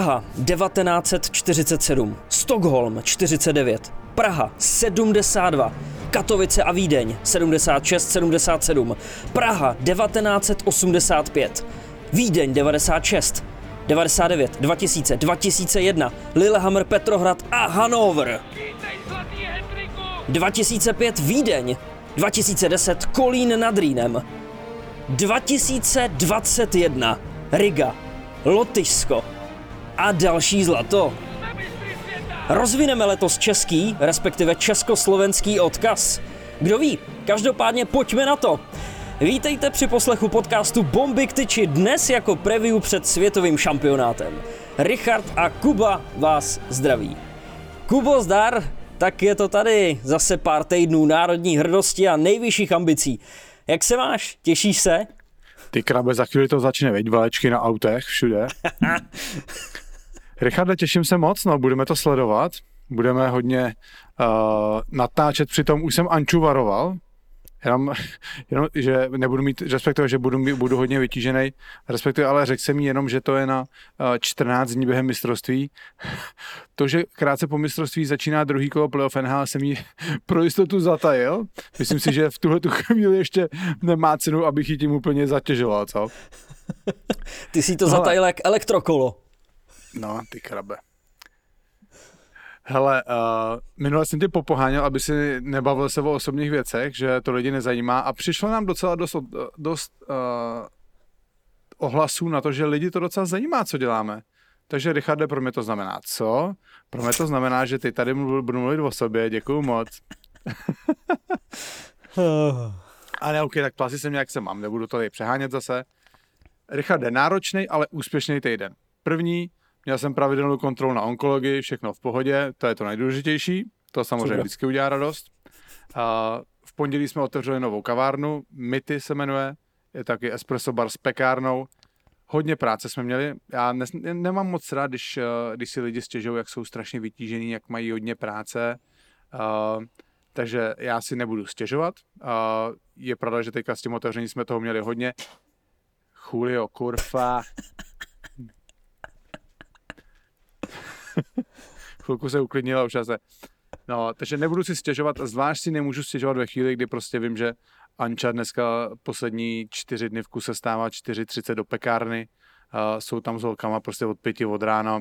Praha 1947, Stockholm 49, Praha 72, Katovice a Vídeň 76-77, Praha 1985, Vídeň 96, 99, 2000, 2001, Lillehammer, Petrohrad a Hannover. 2005 Vídeň, 2010 Kolín nad Rýnem, 2021 Riga, Lotyšsko a další zlato. Rozvineme letos český, respektive československý odkaz. Kdo ví, každopádně pojďme na to. Vítejte při poslechu podcastu Bomby k tyči dnes jako preview před světovým šampionátem. Richard a Kuba vás zdraví. Kubo, zdar, tak je to tady. Zase pár týdnů národní hrdosti a nejvyšších ambicí. Jak se máš? Těšíš se? Ty krabe, za chvíli to začne, veď, valečky na autech všude. Richarde, těším se moc, no, budeme to sledovat. Budeme hodně uh, natáčet, přitom už jsem Anču varoval, jenom, jenom, že nebudu mít, respektive, že budu, budu hodně vytížený, respektive, ale řekl jsem mi jenom, že to je na 14 dní během mistrovství. To, že krátce po mistrovství začíná druhý kolo playoff NHL, jsem ji pro jistotu zatajil. Myslím si, že v tuhle tu chvíli ještě nemá cenu, abych ji tím úplně zatěžoval, co? Ty si to no, zatajil jak elektrokolo. No, ty krabe. Hele, uh, minule jsem tě popoháněl, aby si nebavil se o osobních věcech, že to lidi nezajímá a přišlo nám docela dost, dost uh, ohlasů na to, že lidi to docela zajímá, co děláme. Takže Richarde, pro mě to znamená co? Pro mě to znamená, že ty tady mluv, budu mluvit o sobě, děkuju moc. a ne, ok, tak plasy jsem nějak se mám, nebudu to tady přehánět zase. Richarde, náročný, ale úspěšný týden. První, Měl jsem pravidelnou kontrolu na onkologii, všechno v pohodě, to je to nejdůležitější, to samozřejmě Super. vždycky udělá radost. A v pondělí jsme otevřeli novou kavárnu, Mity se jmenuje, je taky espresso bar s pekárnou. Hodně práce jsme měli. Já ne, nemám moc rád, když, eh, když si lidi stěžují, jak jsou strašně vytížení, jak mají hodně práce. Uh, takže já si nebudu stěžovat. Uh, je pravda, že teďka s tím otevřením jsme toho měli hodně. Julio, kurfa. Chvilku se uklidnila už se. No, takže nebudu si stěžovat, zvlášť si nemůžu stěžovat ve chvíli, kdy prostě vím, že Anča dneska poslední čtyři dny v kuse stává 4.30 do pekárny, uh, jsou tam s holkama prostě od pěti od rána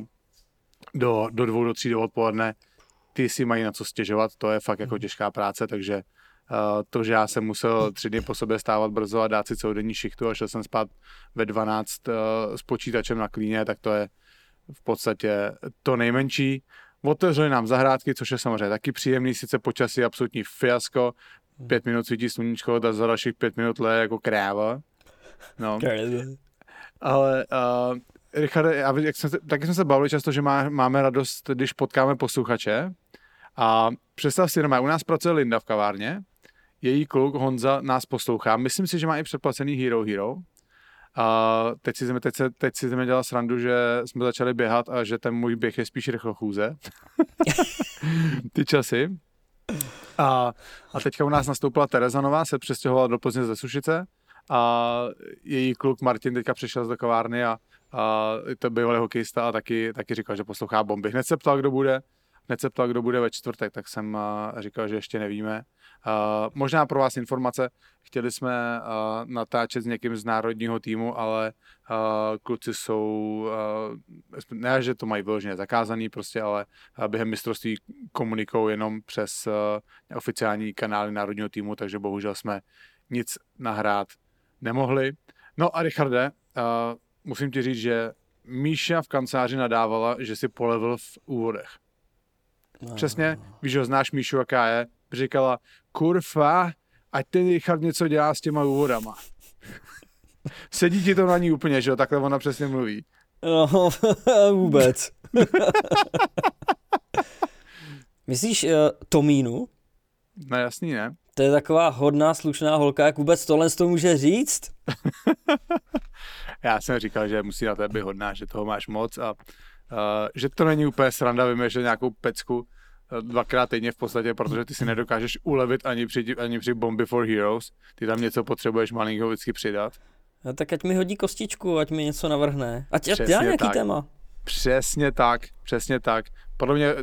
do, do dvou, do tří do odpoledne. Ty si mají na co stěžovat, to je fakt jako mhm. těžká práce, takže uh, to, že já jsem musel tři dny po sobě stávat brzo a dát si celodenní šichtu a šel jsem spát ve 12 uh, s počítačem na klíně, tak to je v podstatě to nejmenší. Otevřeli nám zahrádky, což je samozřejmě taky příjemný, sice počasí absolutní fiasko, pět minut svítí sluníčko, a za dalších pět minut leje jako kráva. No. Ale uh, Richard, já, jak jsme, taky jsme se bavili často, že má, máme radost, když potkáme posluchače. A představ si, u nás pracuje Linda v kavárně, její kluk Honza nás poslouchá. Myslím si, že má i předplacený Hero Hero. A teď si, teď, se, teď si mi dělal srandu, že jsme začali běhat a že ten můj běh je spíš rychlochůze. Ty časy. A, a teďka u nás nastoupila Tereza Nová, se přestěhovala do Plzně ze Sušice a její kluk Martin teďka přišel z kavárny a, a to bývalý hokejista a taky, taky říkal, že poslouchá bomby. Hned se ptal, kdo bude, hned se ptal, kdo bude ve čtvrtek, tak jsem říkal, že ještě nevíme. Uh, možná pro vás informace, chtěli jsme uh, natáčet s někým z národního týmu, ale kluci jsou, ne, že to mají vyloženě zakázaný prostě, ale během mistrovství komunikují jenom přes oficiální kanály národního týmu, takže bohužel jsme nic nahrát nemohli. No a Richarde, musím ti říct, že Míša v kanceláři nadávala, že si polevil v úvodech. Přesně, víš, že znáš Míšu, jaká je, říkala, kurva, ať ten Richard něco dělá s těma úvodama. Sedí ti to na ní úplně, že jo, takhle ona přesně mluví. No, vůbec. Myslíš uh, Tomínu? No jasný, ne? To je taková hodná, slušná holka, jak vůbec tohle to může říct? Já jsem říkal, že musí na tebe hodná, že toho máš moc a že to není úplně sranda vymýšlet nějakou pecku, dvakrát týdně v podstatě, protože ty si nedokážeš ulevit ani při, ani při Bomby for Heroes. Ty tam něco potřebuješ malinkého vždycky přidat. No, tak ať mi hodí kostičku, ať mi něco navrhne. Ať, dělá nějaký tak. téma. Přesně tak, přesně tak. Podle mě, uh,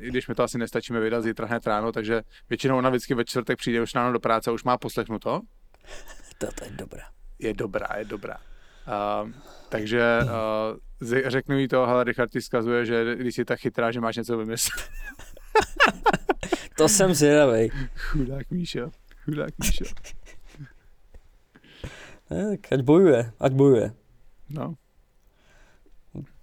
i když mi to asi nestačíme vydat zítra hned ráno, takže většinou ona vždycky ve čtvrtek přijde už ráno do práce a už má poslechnuto. To, to je dobrá. Je dobrá, je dobrá. Uh, takže uh, řeknu jí to, hele, Richard ti zkazuje, že když jsi tak chytrá, že máš něco vymyslet. to jsem zvědavej. Chudák Míšo, chudák Míšo. tak, ať bojuje, ať bojuje. No.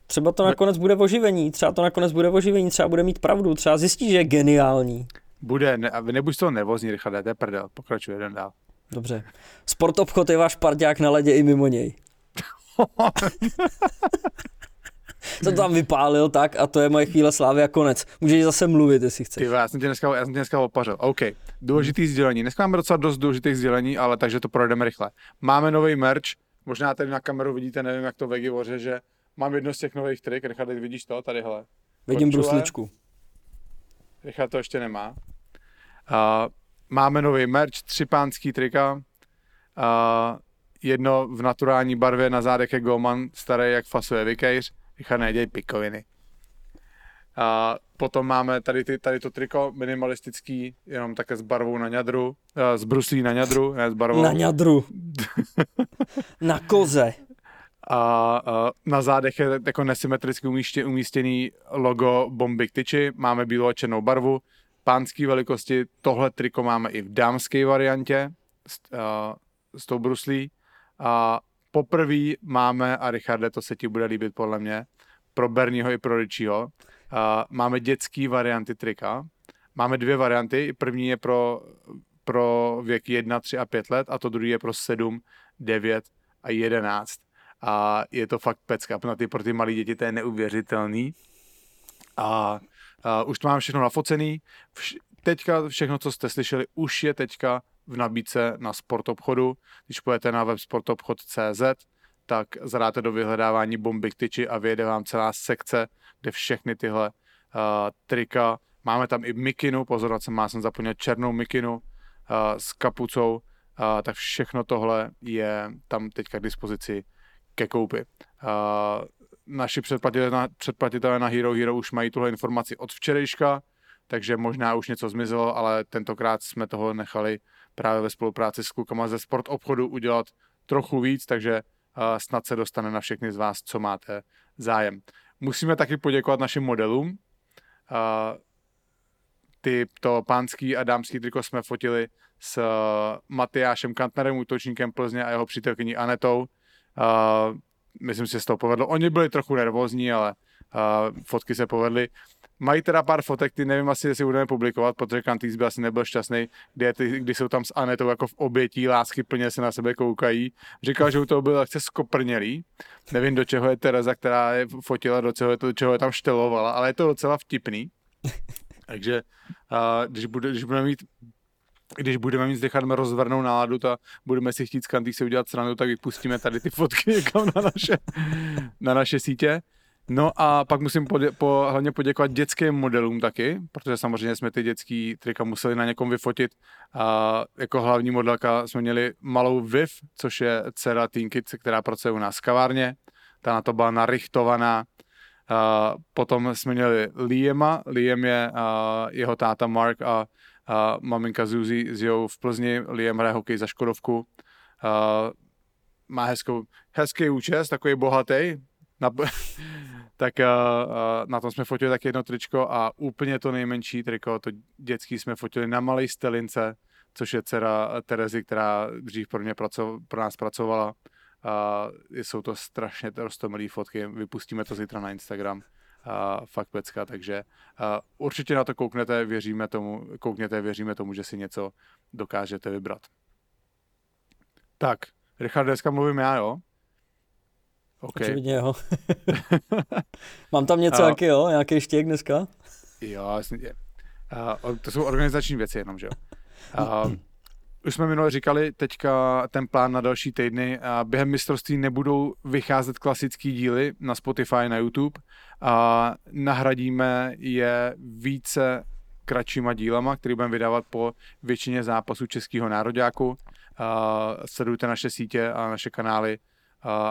Třeba to nakonec bude oživení, třeba to nakonec bude oživení, třeba bude mít pravdu, třeba zjistí, že je geniální. Bude, ne, nebuď z toho nevozní, Richard, to je prdel, pokračuje jeden dál. Dobře. Sport obchod je váš parťák na ledě i mimo něj. to tam vypálil tak a to je moje chvíle slávy a konec. Můžeš zase mluvit, jestli chceš. Ty, já jsem tě dneska, já jsem tě dneska opařil. OK, důležitý sdělení. Dneska máme docela dost důležitých sdělení, ale takže to projdeme rychle. Máme nový merch, možná tady na kameru vidíte, nevím, jak to Vegi voře, že mám jedno z těch nových trik. Richard, vidíš to? Tady, hele. Vidím Kočule. brusličku. Richard to ještě nemá. Uh, máme nový merch, tři pánský trika. Uh, jedno v naturální barvě na zádech je Goman, starý jak fasuje Vikejř. Richard, neděj pikoviny. A potom máme tady, ty, tady to triko minimalistický, jenom také s barvou na ňadru, s bruslí na ňadru, ne s barvou. Na ňadru. na koze. A, a na zádech je jako nesymetricky umístě, umístěný logo Bomby Tyči, máme bílou a černou barvu, pánský velikosti, tohle triko máme i v dámské variantě s, a, s tou bruslí. A poprvé máme, a Richarde, to se ti bude líbit podle mě, pro Bernieho i pro Richieho, a máme dětský varianty trika. Máme dvě varianty. První je pro, pro věk 1, 3 a 5 let a to druhý je pro 7, 9 a 11. A je to fakt pecka. Pro ty, pro ty malé děti to je neuvěřitelný. A, a už to mám všechno nafocený. Vš- teďka všechno, co jste slyšeli, už je teďka v nabídce na sportobchodu. Když půjdete na web sportobchod.cz, tak zadáte do vyhledávání bomby k tyči a vyjede vám celá sekce, kde všechny tyhle uh, trika, máme tam i mikinu, pozor, jsem má jsem zapomněl černou mikinu uh, s kapucou, uh, tak všechno tohle je tam teďka k dispozici ke koupi. Uh, naši předplatitelé na, předplatitelé na Hero Hero už mají tuhle informaci od včerejška, takže možná už něco zmizelo, ale tentokrát jsme toho nechali právě ve spolupráci s klukama ze sport obchodu udělat trochu víc, takže uh, snad se dostane na všechny z vás, co máte zájem. Musíme taky poděkovat našim modelům. Uh, ty to pánský a dámský triko jsme fotili s uh, Matyášem Kantnerem, útočníkem Plzně a jeho přítelkyní Anetou. Myslím si, že se to povedlo. Oni byli trochu nervózní, ale fotky se povedly. Mají teda pár fotek, ty nevím asi, jestli budeme publikovat, protože Kantýs by asi nebyl šťastný, kde ty, kdy jsou tam s Anetou jako v obětí, lásky plně se na sebe koukají. Říkal, že u toho byl lehce skoprnělý. Nevím, do čeho je Tereza, která je fotila, do čeho je, to, do čeho je tam štelovala, ale je to docela vtipný. Takže uh, když, bude, když budeme mít když budeme mít Richardem rozvrnou náladu a budeme si chtít s si udělat srandu, tak vypustíme tady ty fotky někam na naše, na naše sítě. No a pak musím podě- po, hlavně poděkovat dětským modelům taky, protože samozřejmě jsme ty dětský trika museli na někom vyfotit. A jako hlavní modelka jsme měli malou Viv, což je dcera Tinky, která pracuje u nás v kavárně. Ta na to byla narichtovaná. A potom jsme měli Liema. Liam je a, jeho táta Mark a, a maminka Zuzi žijou v Plzni. Liam hraje hokej za Škodovku. A, má hezkou, hezký účes, takový bohatý, na, tak uh, uh, na tom jsme fotili tak jedno tričko a úplně to nejmenší triko, to dětský jsme fotili na malé stelince, což je dcera Terezy, která dřív pro, mě praco, pro nás pracovala. A uh, jsou to strašně rostomilé fotky, vypustíme to zítra na Instagram. Uh, fakt pecka, takže uh, určitě na to kouknete, věříme tomu, koukněte, věříme tomu, že si něco dokážete vybrat. Tak, Richard, dneska mluvím já, jo? Okay. Očividně jo. Mám tam něco, jaký jo? Nějaký štěk dneska? Jo, jasně. Uh, to jsou organizační věci jenom, že jo. Uh, už jsme minule říkali, teďka ten plán na další týdny. A během mistrovství nebudou vycházet klasický díly na Spotify, na YouTube. A nahradíme je více kratšíma dílama, který budeme vydávat po většině zápasů českého nároďáku. A sledujte naše sítě a naše kanály,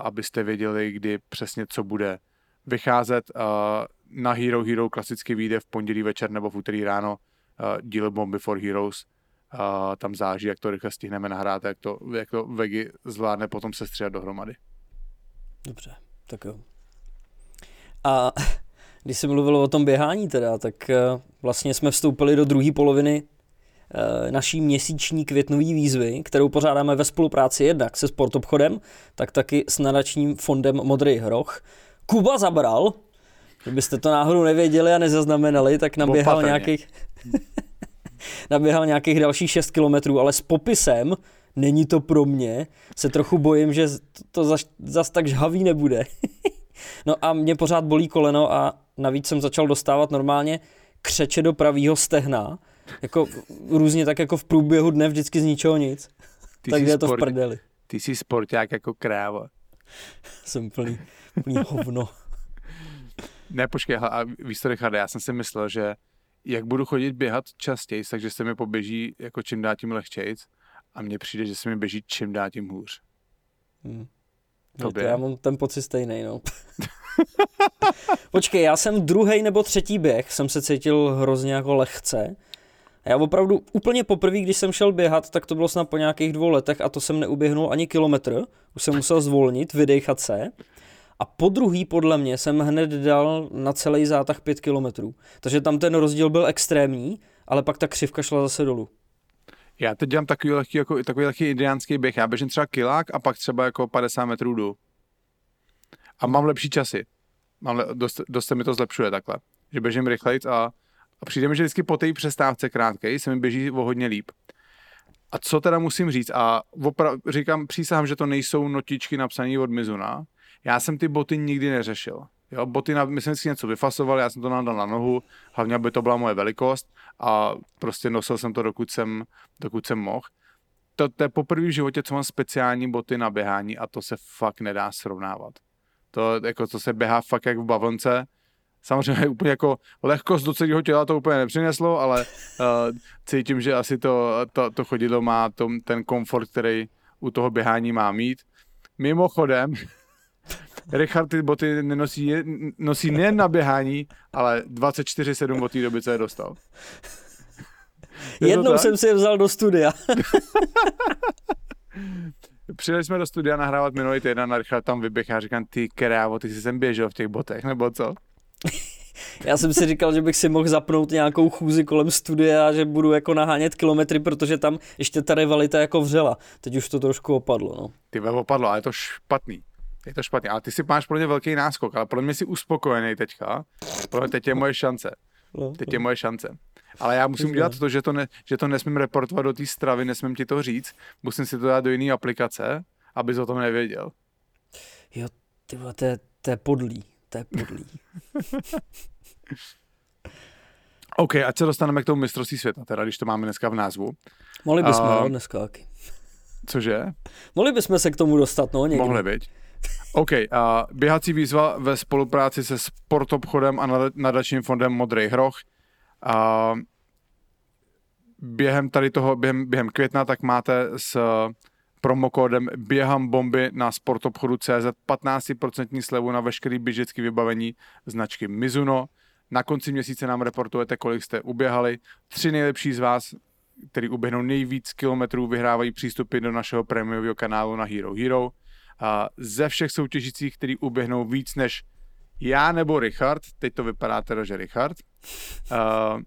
abyste věděli, kdy přesně co bude vycházet. Na Hero Hero klasicky vyjde v pondělí večer nebo v úterý ráno díl Bomby for Heroes. Tam záží, jak to rychle stihneme nahrát, jak to, jak to Vegi zvládne potom se střídat dohromady. Dobře, tak jo. A když jsi mluvil o tom běhání teda, tak uh, vlastně jsme vstoupili do druhé poloviny naší měsíční květnové výzvy, kterou pořádáme ve spolupráci jednak se sportobchodem, tak taky s nadačním fondem Modrý hroch. Kuba zabral, Kdybyste to náhodou nevěděli a nezaznamenali, tak naběhal Opatrně. nějakých, naběhal nějakých dalších 6 kilometrů, ale s popisem není to pro mě, se trochu bojím, že to zas, zas tak žhavý nebude. no a mě pořád bolí koleno a navíc jsem začal dostávat normálně křeče do pravýho stehna, jako různě tak jako v průběhu dne vždycky z ničeho nic. Ty Takže je to sport, v prdeli. Ty jsi sporták jako kráva. jsem plný, plný hovno. Ne, počkej, a víš to, Richard, já jsem si myslel, že jak budu chodit běhat častěji, takže se mi poběží jako čím dá tím lehčejc a mně přijde, že se mi běží čím dá tím hůř. Hmm. No to já mám ten pocit stejný, no. Počkej, já jsem druhý nebo třetí běh, jsem se cítil hrozně jako lehce. A já opravdu úplně poprvé, když jsem šel běhat, tak to bylo snad po nějakých dvou letech a to jsem neuběhnul ani kilometr. Už jsem musel zvolnit, vydechat se. A po druhý, podle mě, jsem hned dal na celý zátah 5 kilometrů. Takže tam ten rozdíl byl extrémní, ale pak ta křivka šla zase dolů. Já teď dělám takový lehký, jako, takový lehký indiánský běh. Já běžím třeba kilák a pak třeba jako 50 metrů jdu. A mám lepší časy. Mám, dost, dost se mi to zlepšuje takhle. Že běžím rychleji a, a přijde mi, že vždycky po té přestávce krátké se mi běží o hodně líp. A co teda musím říct, a opra- říkám, přísahám, že to nejsou notičky napsané od Mizuna, já jsem ty boty nikdy neřešil. Jo, boty, na, my jsme si něco vyfasovali, já jsem to nadal na nohu, hlavně, aby to byla moje velikost a prostě nosil jsem to, dokud jsem, dokud jsem mohl. To, to je poprvé v životě, co mám speciální boty na běhání a to se fakt nedá srovnávat. To, jako, to se běhá fakt jak v bavlnce. Samozřejmě úplně jako lehkost do celého těla to úplně nepřineslo, ale uh, cítím, že asi to, to, to chodidlo má tom, ten komfort, který u toho běhání má mít. Mimochodem, Richard ty boty nenosí, nosí nejen na běhání, ale 24-7 od té doby, co je dostal. Je Jednou jsem si je vzal do studia. Přijeli jsme do studia nahrávat minulý týden a Richard tam vyběh a říkám, ty krávo, ty jsi sem běžel v těch botech, nebo co? Já jsem si říkal, že bych si mohl zapnout nějakou chůzi kolem studia a že budu jako nahánět kilometry, protože tam ještě ta rivalita jako vřela. Teď už to trošku opadlo, no. Ty opadlo, ale je to špatný. Je to špatně, ale ty si máš pro mě velký náskok, ale pro mě jsi uspokojený teďka. Pro mě teď je moje šance. No, teď je no. moje šance. Ale já musím udělat to, že to, ne, že to nesmím reportovat do té stravy, nesmím ti to říct. Musím si to dát do jiné aplikace, abys o tom nevěděl. Jo, ty to je, to je podlý. To je podlý. OK, ať se dostaneme k tomu mistrovství světa, teda když to máme dneska v názvu. Mohli bychom, uh, dneska taky. Cože? Mohli bychom se k tomu dostat, no někdy. Mohli byť. OK, a běhací výzva ve spolupráci se sportobchodem a nadačním fondem Modrý hroch. A během tady toho, během, během května, tak máte s promokódem Běhám bomby na sportobchodu CZ 15% slevu na veškerý běžecký vybavení značky Mizuno. Na konci měsíce nám reportujete, kolik jste uběhali. Tři nejlepší z vás, který uběhnou nejvíc kilometrů, vyhrávají přístupy do našeho prémiového kanálu na Hero Hero ze všech soutěžících, který uběhnou víc než já nebo Richard, teď to vypadá teda, že Richard, uh,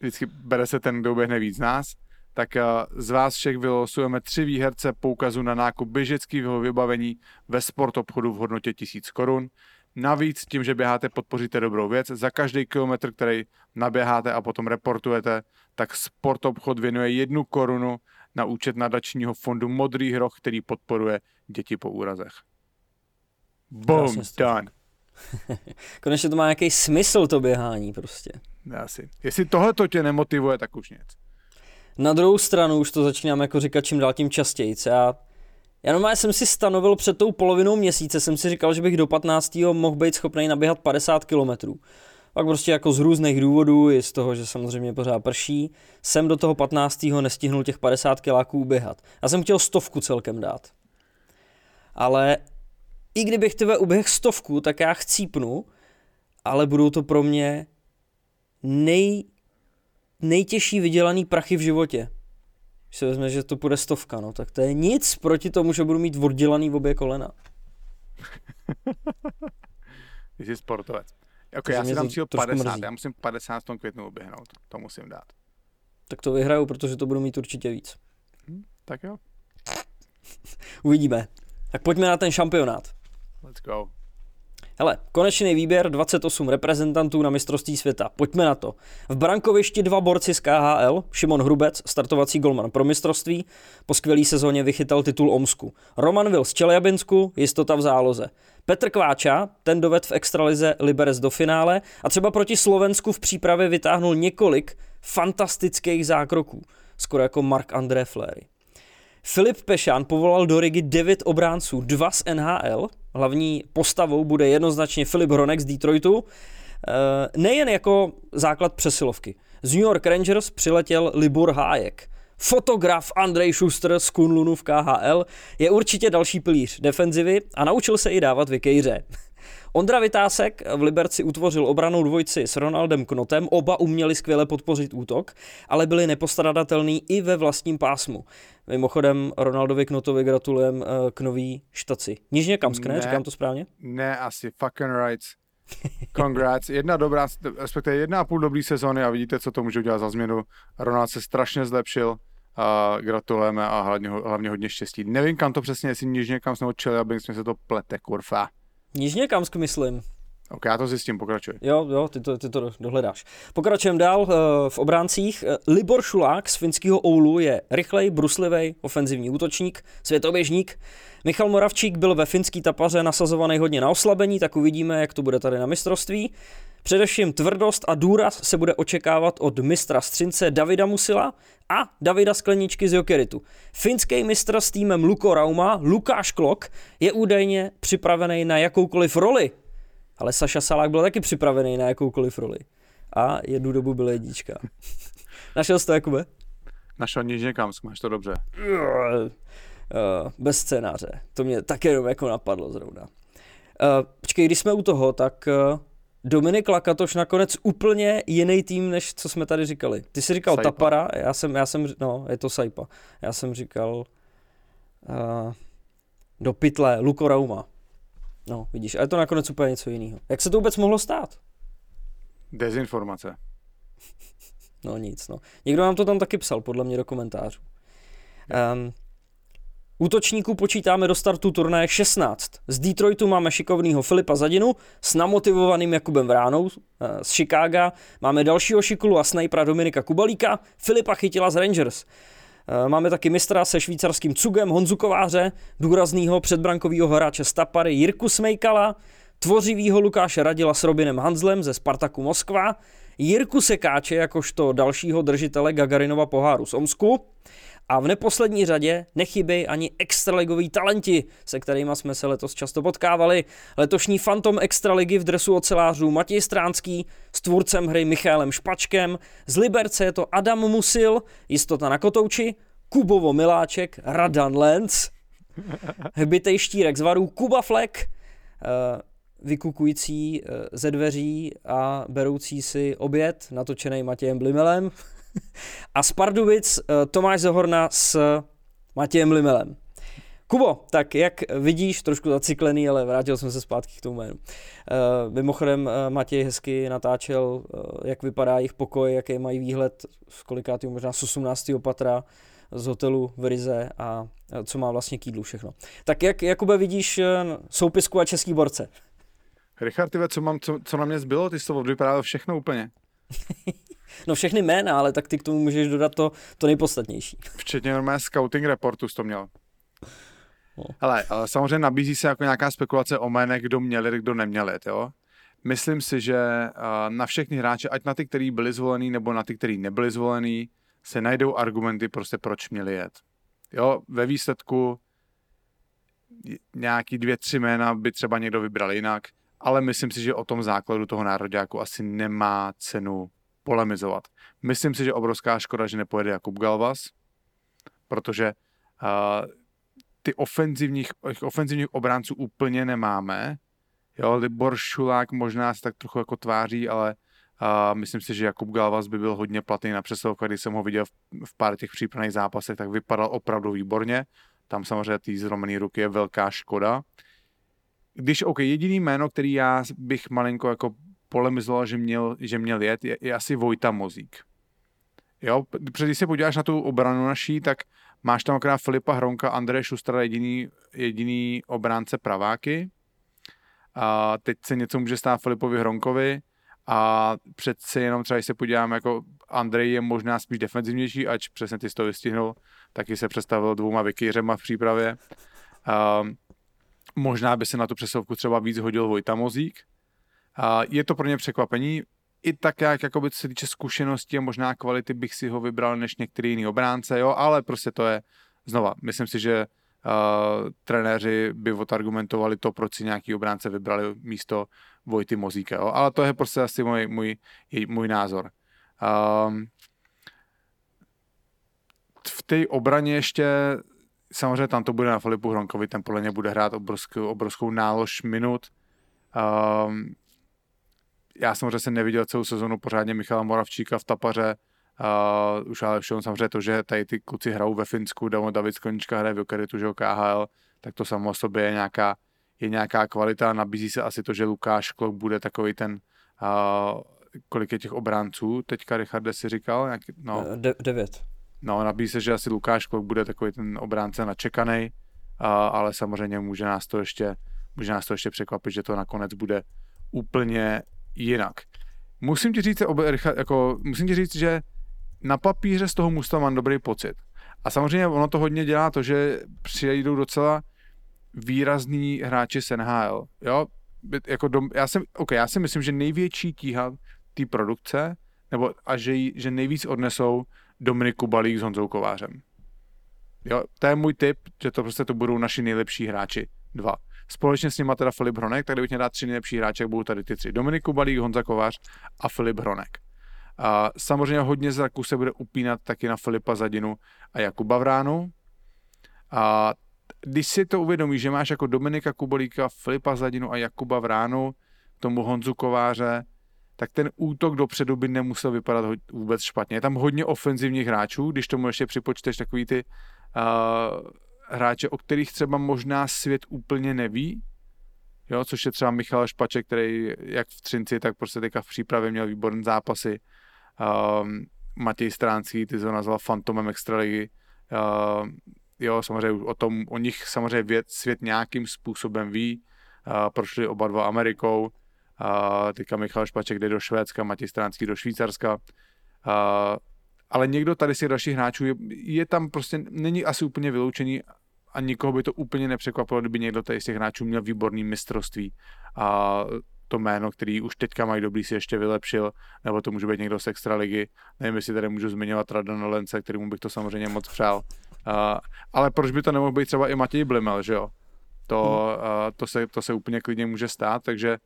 vždycky bere se ten, kdo uběhne víc nás, tak uh, z vás všech vylosujeme tři výherce poukazu na nákup běžeckého vybavení ve sport obchodu v hodnotě 1000 korun. Navíc tím, že běháte, podpoříte dobrou věc. Za každý kilometr, který naběháte a potom reportujete, tak sport obchod věnuje jednu korunu na účet nadačního fondu Modrý hroch, který podporuje děti po úrazech. Boom, done. Konečně to má nějaký smysl to běhání prostě. Asi. Jestli tohle to tě nemotivuje, tak už nic. Na druhou stranu už to začínám jako říkat čím dál tím častěji. Já, já normálně jsem si stanovil před tou polovinou měsíce, jsem si říkal, že bych do 15. mohl být schopný naběhat 50 kilometrů. Pak prostě jako z různých důvodů, i z toho, že samozřejmě pořád prší, jsem do toho 15. nestihnul těch 50 kiláků běhat. Já jsem chtěl stovku celkem dát. Ale i kdybych tebe uběh stovku, tak já chcípnu, ale budou to pro mě nej, nejtěžší vydělaný prachy v životě. Když se vezme, že to bude stovka, no, tak to je nic proti tomu, že budu mít oddělaný v obě kolena. Ty jsi sportovec. Ok, já si tam cíl 50, mrzí. já musím 50 v tom květnu oběhnout, to musím dát. Tak to vyhraju, protože to budu mít určitě víc. Hm, tak jo. Uvidíme. Tak pojďme na ten šampionát. Let's go. Hele, konečný výběr 28 reprezentantů na mistrovství světa. Pojďme na to. V brankovišti dva borci z KHL, Šimon Hrubec, startovací golman pro mistrovství, po skvělé sezóně vychytal titul Omsku. Roman Vil z Čeljabinsku, jistota v záloze. Petr Kváča, ten doved v extralize Liberec do finále a třeba proti Slovensku v přípravě vytáhnul několik fantastických zákroků, skoro jako Mark André Flery. Filip Pešán povolal do Rigi 9 obránců, dva z NHL, hlavní postavou bude jednoznačně Filip Hronek z Detroitu, eh, nejen jako základ přesilovky. Z New York Rangers přiletěl Libor Hájek. Fotograf Andrej Schuster z Kunlunu v KHL je určitě další pilíř defenzivy a naučil se i dávat vykejře. Ondra Vytásek v Liberci utvořil obranou dvojici s Ronaldem Knotem, oba uměli skvěle podpořit útok, ale byli nepostradatelní i ve vlastním pásmu. Mimochodem Ronaldovi Knotovi gratulujem uh, k nový štaci. Nižně Kamsk, ne? ne? Říkám to správně? Ne, asi fucking right. Congrats. Jedna dobrá, respektive jedna a půl dobrý sezóny a vidíte, co to může udělat za změnu. Ronald se strašně zlepšil. A gratulujeme a hlavně, hlavně hodně štěstí. Nevím, kam to přesně, jestli Nižně Kamsk nebo Chile, aby jsme se to plete, kurfa. Nižně Kamsk, myslím. Ok, já to zjistím, pokračuj. Jo, jo, ty to, ty to dohledáš. Pokračujeme dál uh, v obráncích. Uh, Libor Šulák z finského Oulu je rychlej, bruslivý, ofenzivní útočník, světoběžník. Michal Moravčík byl ve finský tapaře nasazovaný hodně na oslabení, tak uvidíme, jak to bude tady na mistrovství. Především tvrdost a důraz se bude očekávat od mistra Střince Davida Musila a Davida Skleničky z Jokeritu. Finský mistr s týmem Luko Rauma, Lukáš Klok, je údajně připravený na jakoukoliv roli ale Saša Salák byl taky připravený na jakoukoliv roli. A jednu dobu byl jednička. Našel jsi to, Jakube? Našel niž někam, máš to dobře. Uh, bez scénáře. To mě také jako napadlo zrovna. Uh, počkej, když jsme u toho, tak uh, Dominik Lakatoš nakonec úplně jiný tým, než co jsme tady říkali. Ty jsi říkal Saipa. Tapara, já jsem, já jsem, no, je to Saipa. Já jsem říkal uh, do pytle Luko Rauma. No, vidíš, a je to nakonec úplně něco jiného. Jak se to vůbec mohlo stát? Dezinformace. No nic, no. Někdo nám to tam taky psal, podle mě, do komentářů. Um, útočníků počítáme do startu turnaje 16. Z Detroitu máme šikovného Filipa Zadinu s namotivovaným Jakubem Vránou. Eh, z Chicaga máme dalšího šikulu a snajpera Dominika Kubalíka. Filipa chytila z Rangers. Eh, máme taky mistra se švýcarským cugem Honzu Kováře, důraznýho předbrankového hráče Stapary Jirku Smejkala, tvořivýho Lukáše Radila s Robinem Hanzlem ze Spartaku Moskva, Jirku Sekáče jakožto dalšího držitele Gagarinova poháru z Omsku a v neposlední řadě nechybějí ani extraligoví talenti, se kterými jsme se letos často potkávali. Letošní fantom extraligy v dresu ocelářů Matěj Stránský, s tvůrcem hry Michálem Špačkem, z Liberce je to Adam Musil, jistota na kotouči, Kubovo Miláček, Radan Lenz, hbitej štírek z varů Kuba Fleck, uh, vykukující uh, ze dveří a beroucí si oběd, natočený Matějem Blimelem, a z Pardubic uh, Tomáš Zohorna s Matějem Limelem. Kubo, tak jak vidíš, trošku zacyklený, ale vrátil jsem se zpátky k tomu jménu. Uh, mimochodem uh, Matěj hezky natáčel, uh, jak vypadá jejich pokoj, jaký mají výhled, z kolikátýho možná z 18. patra z hotelu v Rize a co má vlastně kýdlu všechno. Tak jak, Jakube, vidíš soupisku a český borce? Richard, tyve, co, mám, co, co na mě zbylo? Ty jsi to vypadalo všechno úplně. no všechny jména, ale tak ty k tomu můžeš dodat to, to nejpodstatnější. Včetně normálně scouting reportu jsi to měl. No. Hele, ale samozřejmě nabízí se jako nějaká spekulace o jménech, kdo měli, kdo neměli, jo? Myslím si, že na všechny hráče, ať na ty, kteří byli zvolení, nebo na ty, kteří nebyli zvolení, se najdou argumenty prostě, proč měli jet. Jo, ve výsledku nějaký dvě, tři jména by třeba někdo vybral jinak, ale myslím si, že o tom základu toho nároďáku asi nemá cenu polemizovat. Myslím si, že obrovská škoda, že nepojede Jakub Galvas, protože uh, ty ofenzivních, ofenzivních obránců úplně nemáme. Jo, Libor Šulák možná se tak trochu jako tváří, ale a myslím si, že Jakub Galvas by byl hodně platný na přesilovku, když jsem ho viděl v, v pár těch přípravných zápasech, tak vypadal opravdu výborně. Tam samozřejmě ty zlomené ruky je velká škoda. Když, OK, jediný jméno, který já bych malinko jako polemizoval, že měl, že měl jet, je, je asi Vojta Mozík. Jo, protože když se podíváš na tu obranu naší, tak máš tam akorát Filipa Hronka, Andreje Šustra, jediný, jediný obránce praváky. A teď se něco může stát Filipovi Hronkovi a přece jenom třeba, když se podíváme, jako Andrej je možná spíš defenzivnější, ač přesně ty toho vystihnul, taky se představil dvouma vikýřema v přípravě. Um, možná by se na tu přesovku třeba víc hodil Vojta Mozík. Uh, je to pro ně překvapení, i tak, jak jakoby, co se týče zkušenosti a možná kvality bych si ho vybral než některý jiný obránce, jo, ale prostě to je, znova, myslím si, že uh, trenéři by odargumentovali to, proč si nějaký obránce vybrali místo Vojty Mozíka, jo? ale to je prostě asi můj, můj, můj názor. Um, v té obraně ještě samozřejmě tam to bude na Filipu Hronkovi, ten podle mě bude hrát obrovskou, obrovskou nálož minut. Um, já samozřejmě jsem neviděl celou sezonu pořádně Michala Moravčíka v Tapaře, uh, už ale všem samozřejmě to, že tady ty kluci hrajou ve Finsku, David Skonička hraje v Jokeritu, že KHL, tak to samo o sobě je nějaká je nějaká kvalita, nabízí se asi to, že Lukáš Klok bude takový ten, uh, kolik je těch obránců, teďka Richarde si říkal, nějaký, no. Eh, de- devět. No, nabízí se, že asi Lukáš Klok bude takový ten obránce načekaný, uh, ale samozřejmě může nás to ještě, může nás to ještě překvapit, že to nakonec bude úplně jinak. Musím ti říct, jako, musím ti říct, že na papíře z toho musta mám dobrý pocit. A samozřejmě ono to hodně dělá to, že přijdou docela výrazný hráči z NHL. Jo? Jako dom, já, si, okay, já si myslím, že největší tíha té produkce, nebo a že, že nejvíc odnesou Dominiku Balík s Honzou Kovářem. Jo, to je můj tip, že to prostě to budou naši nejlepší hráči. Dva. Společně s nimi teda Filip Hronek, tak kdybych měl dát tři nejlepší hráče, budou tady ty tři. Dominiku Balík, Honza Kovář a Filip Hronek. A samozřejmě hodně zraku se bude upínat taky na Filipa Zadinu a Jakuba Vránu. A když si to uvědomíš, že máš jako Dominika Kubolíka, Filipa Zadinu a Jakuba Vránu, tomu Honzu Kováře, tak ten útok dopředu by nemusel vypadat vůbec špatně. Je tam hodně ofenzivních hráčů, když tomu ještě připočteš takový ty uh, hráče, o kterých třeba možná svět úplně neví, jo, což je třeba Michal Špaček, který jak v Třinci, tak prostě teďka v přípravě měl výborné zápasy. Um, Matěj Stránský, ty to nazval fantomem extraligy. Uh, jo, samozřejmě o tom, o nich samozřejmě věd, svět nějakým způsobem ví, uh, prošli oba dva Amerikou, uh, teďka Michal Špaček jde do Švédska, Matěj Stránský do Švýcarska, uh, ale někdo tady z těch dalších hráčů je, je tam prostě, není asi úplně vyloučený a nikoho by to úplně nepřekvapilo, kdyby někdo tady z těch hráčů měl výborný mistrovství a to jméno, který už teďka mají dobrý, si ještě vylepšil, nebo to může být někdo z extraligy. Nevím, jestli tady můžu zmiňovat Radona Lence, kterému bych to samozřejmě moc přál. Uh, ale proč by to nemohl být třeba i Matěj Blimel, že jo? To, uh, to, se, to se úplně klidně může stát, takže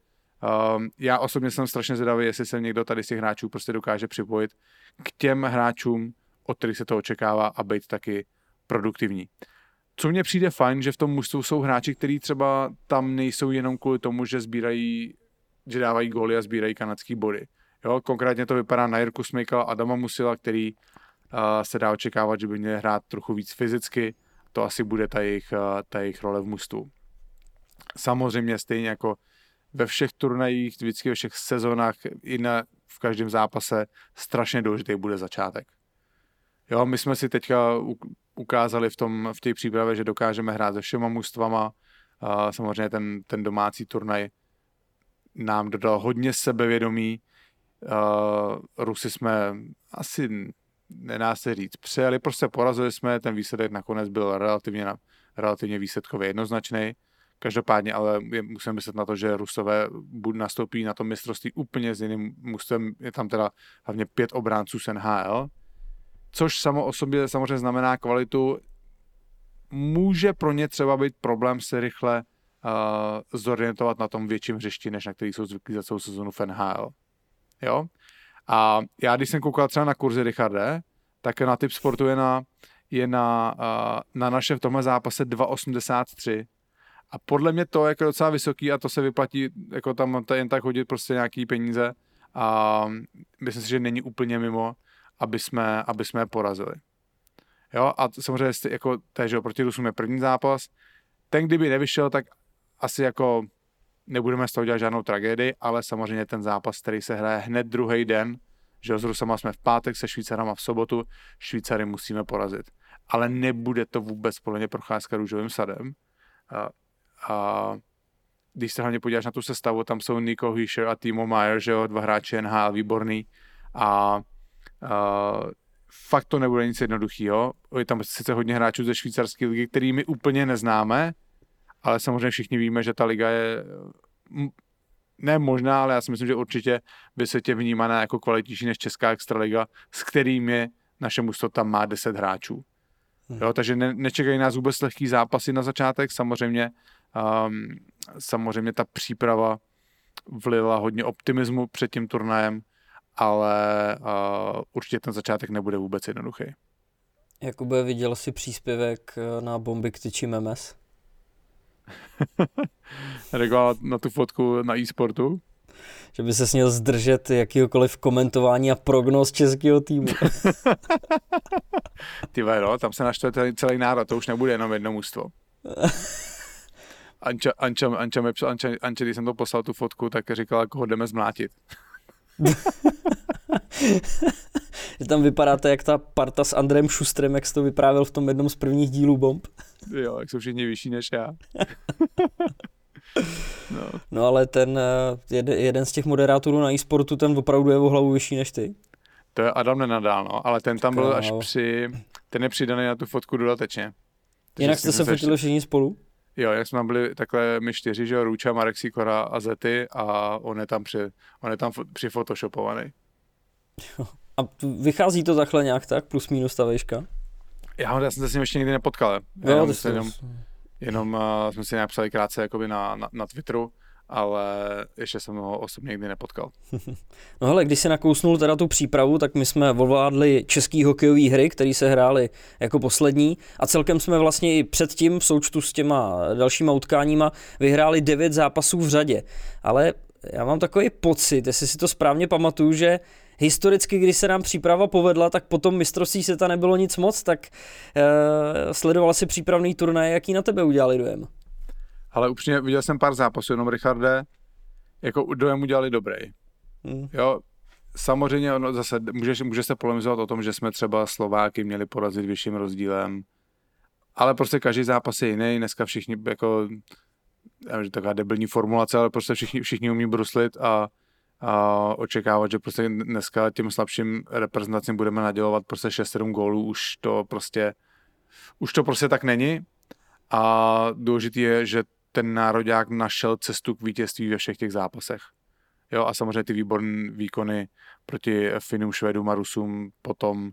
um, já osobně jsem strašně zvědavý, jestli se někdo tady z těch hráčů prostě dokáže připojit k těm hráčům, od kterých se to očekává a být taky produktivní. Co mně přijde fajn, že v tom mužstvu jsou hráči, kteří třeba tam nejsou jenom kvůli tomu, že sbírají, že dávají góly a sbírají kanadský body. Jo, konkrétně to vypadá na Jirku Smejka Adama Musila, který se dá očekávat, že by měli hrát trochu víc fyzicky. To asi bude ta jejich, ta jejich role v mustu. Samozřejmě stejně jako ve všech turnajích, vždycky ve všech sezónách, i na, v každém zápase strašně důležitý bude začátek. Jo, my jsme si teďka ukázali v, tom, v té přípravě, že dokážeme hrát se všema mužstvama. Samozřejmě ten, ten domácí turnaj nám dodal hodně sebevědomí. Rusy jsme asi nedá se říct, přejeli, prostě porazili jsme, ten výsledek nakonec byl relativně, relativně výsledkově jednoznačný. Každopádně ale musím myslet na to, že Rusové nastoupí na tom mistrovství úplně s jiným mužstvem. Je tam teda hlavně pět obránců z NHL, což samo o sobě samozřejmě znamená kvalitu. Může pro ně třeba být problém se rychle uh, zorientovat na tom větším hřišti, než na který jsou zvyklí za celou sezonu v NHL. Jo? A já, když jsem koukal třeba na kurzy Richarde, tak na typ sportu je na je na, uh, na naše v tomhle zápase 2,83 a podle mě to je jako docela vysoký a to se vyplatí jako tam jen tak hodit prostě nějaký peníze a myslím si, že není úplně mimo, aby jsme, aby jsme je porazili. Jo, a samozřejmě jako, takže proti Rusům je první zápas. Ten, kdyby nevyšel, tak asi jako nebudeme z toho dělat žádnou tragédii, ale samozřejmě ten zápas, který se hraje hned druhý den, že s Rusama jsme v pátek, se Švýcarama v sobotu, Švýcary musíme porazit. Ale nebude to vůbec podle mě procházka růžovým sadem. A, a když se hlavně podíváš na tu sestavu, tam jsou Nico Hischer a Timo Meyer, že jo, dva hráči NHL, výborný. A, a fakt to nebude nic jednoduchého. Je tam sice hodně hráčů ze švýcarské ligy, který my úplně neznáme, ale samozřejmě všichni víme, že ta liga je ne možná, ale já si myslím, že určitě by se tě vnímaná jako kvalitnější než Česká extraliga, s kterými naše mužstvo tam má 10 hráčů. Hmm. Jo, takže ne, nečekají nás vůbec lehký zápasy na začátek. Samozřejmě, um, samozřejmě ta příprava vlila hodně optimismu před tím turnajem, ale uh, určitě ten začátek nebude vůbec jednoduchý. Jakube, viděl jsi příspěvek eh, na bomby k tyči memes? Reagoval na tu fotku na e-sportu? Že by se směl zdržet jakýhokoliv komentování a prognóz českého týmu. Ty no, tam se naštve celý národ, to už nebude jenom jedno mužstvo. Anča, Anča, Anča, Anča, Anča, Anča, když jsem to poslal tu fotku, tak říkala, koho jdeme zmlátit. že tam vypadáte jak ta parta s Andrem Šustrem, jak jsi to vyprávěl v tom jednom z prvních dílů Bomb. Jo, jak jsou všichni vyšší než já. no. no ale ten eh, jeden z těch moderátorů na e-sportu, ten opravdu je o hlavu vyšší než ty. To je Adam Nenadál, no, ale ten tam byl až při, ten je přidaný na tu fotku dodatečně. Jinak jste se fotili všichni spolu? Jo, jak jsme tam byli takhle my čtyři, že jo, Růča, Marek Sikora a Zety a on je tam, při, on je tam přifotoshopovaný. A vychází to takhle nějak tak, plus minus ta výška? Já, já jsem se s ním ještě nikdy nepotkal. Jo, jenom, to jenom, jenom uh, jsme si nějak psali krátce jakoby na, na, na Twitteru, ale ještě jsem ho osobně nikdy nepotkal. No hele, když si nakousnul teda tu přípravu, tak my jsme ovládli český hokejový hry, které se hrály jako poslední a celkem jsme vlastně i předtím v součtu s těma dalšíma utkáníma vyhráli devět zápasů v řadě. Ale já mám takový pocit, jestli si to správně pamatuju, že historicky, když se nám příprava povedla, tak potom mistrovství světa nebylo nic moc, tak uh, sledoval si přípravný turnaj, jaký na tebe udělali dojem? Ale upřímně viděl jsem pár zápasů, jenom Richarde, jako dojem udělali dobrý. Hmm. Jo, samozřejmě ono zase může, může se polemizovat o tom, že jsme třeba Slováky měli porazit vyšším rozdílem, ale prostě každý zápas je jiný, dneska všichni jako, já vím, že taková debilní formulace, ale prostě všichni, všichni umí bruslit a, a očekávat, že prostě dneska tím slabším reprezentacím budeme nadělovat prostě 6-7 gólů, už to prostě, už to prostě tak není a důležité je, že ten národák našel cestu k vítězství ve všech těch zápasech. Jo, a samozřejmě ty výborné výkony proti Finům, Švedům a Rusům potom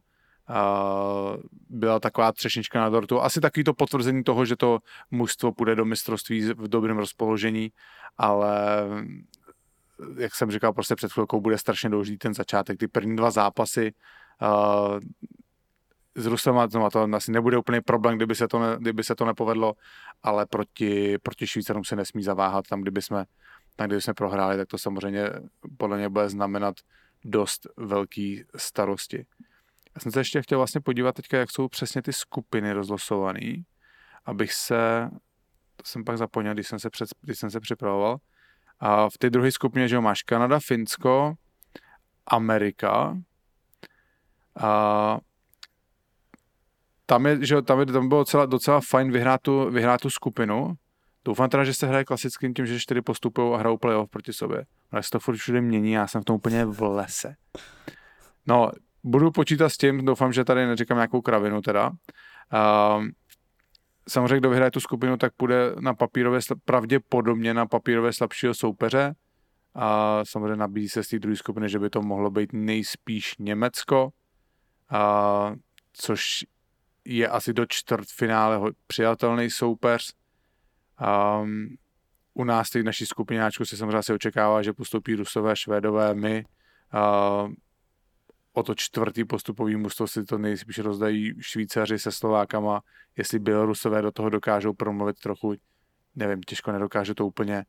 uh, byla taková třešnička na dortu. Asi takový to potvrzení toho, že to mužstvo půjde do mistrovství v dobrém rozpoložení, ale jak jsem říkal prostě před chvilkou, bude strašně důležitý ten začátek. Ty první dva zápasy uh, s Rusem no, to asi nebude úplně problém, kdyby se to, ne, kdyby se to nepovedlo, ale proti, proti Švýcarům se nesmí zaváhat. Tam, kdyby jsme, tam, kdyby jsme prohráli, tak to samozřejmě podle mě bude znamenat dost velký starosti. Já jsem se ještě chtěl vlastně podívat teďka, jak jsou přesně ty skupiny rozlosované, abych se, to jsem pak zapomněl, když jsem se, před, když jsem se připravoval. A v té druhé skupině, že máš Kanada, Finsko, Amerika, a tam, je, že tam, je, tam bylo docela, docela fajn vyhrát tu, vyhrát tu skupinu. Doufám teda, že se hraje klasickým tím, že čtyři postupují a hrajou playoff proti sobě. Ale se to furt všude mění, já jsem v tom úplně v lese. No, budu počítat s tím, doufám, že tady neříkám nějakou kravinu teda. Uh, samozřejmě, kdo vyhraje tu skupinu, tak půjde na papírové, pravděpodobně na papírové slabšího soupeře. A samozřejmě nabízí se z té druhé skupiny, že by to mohlo být nejspíš Německo, a, což je asi do čtvrtfinále přijatelný soupeř. Um, u nás v naší skupináčku se samozřejmě asi očekává, že postoupí Rusové, Švédové, my. Uh, o to čtvrtý postupový mužstvo si to nejspíš rozdají Švýcaři se Slovákama, jestli Bělorusové do toho dokážou promluvit trochu, nevím, těžko nedokáže to úplně,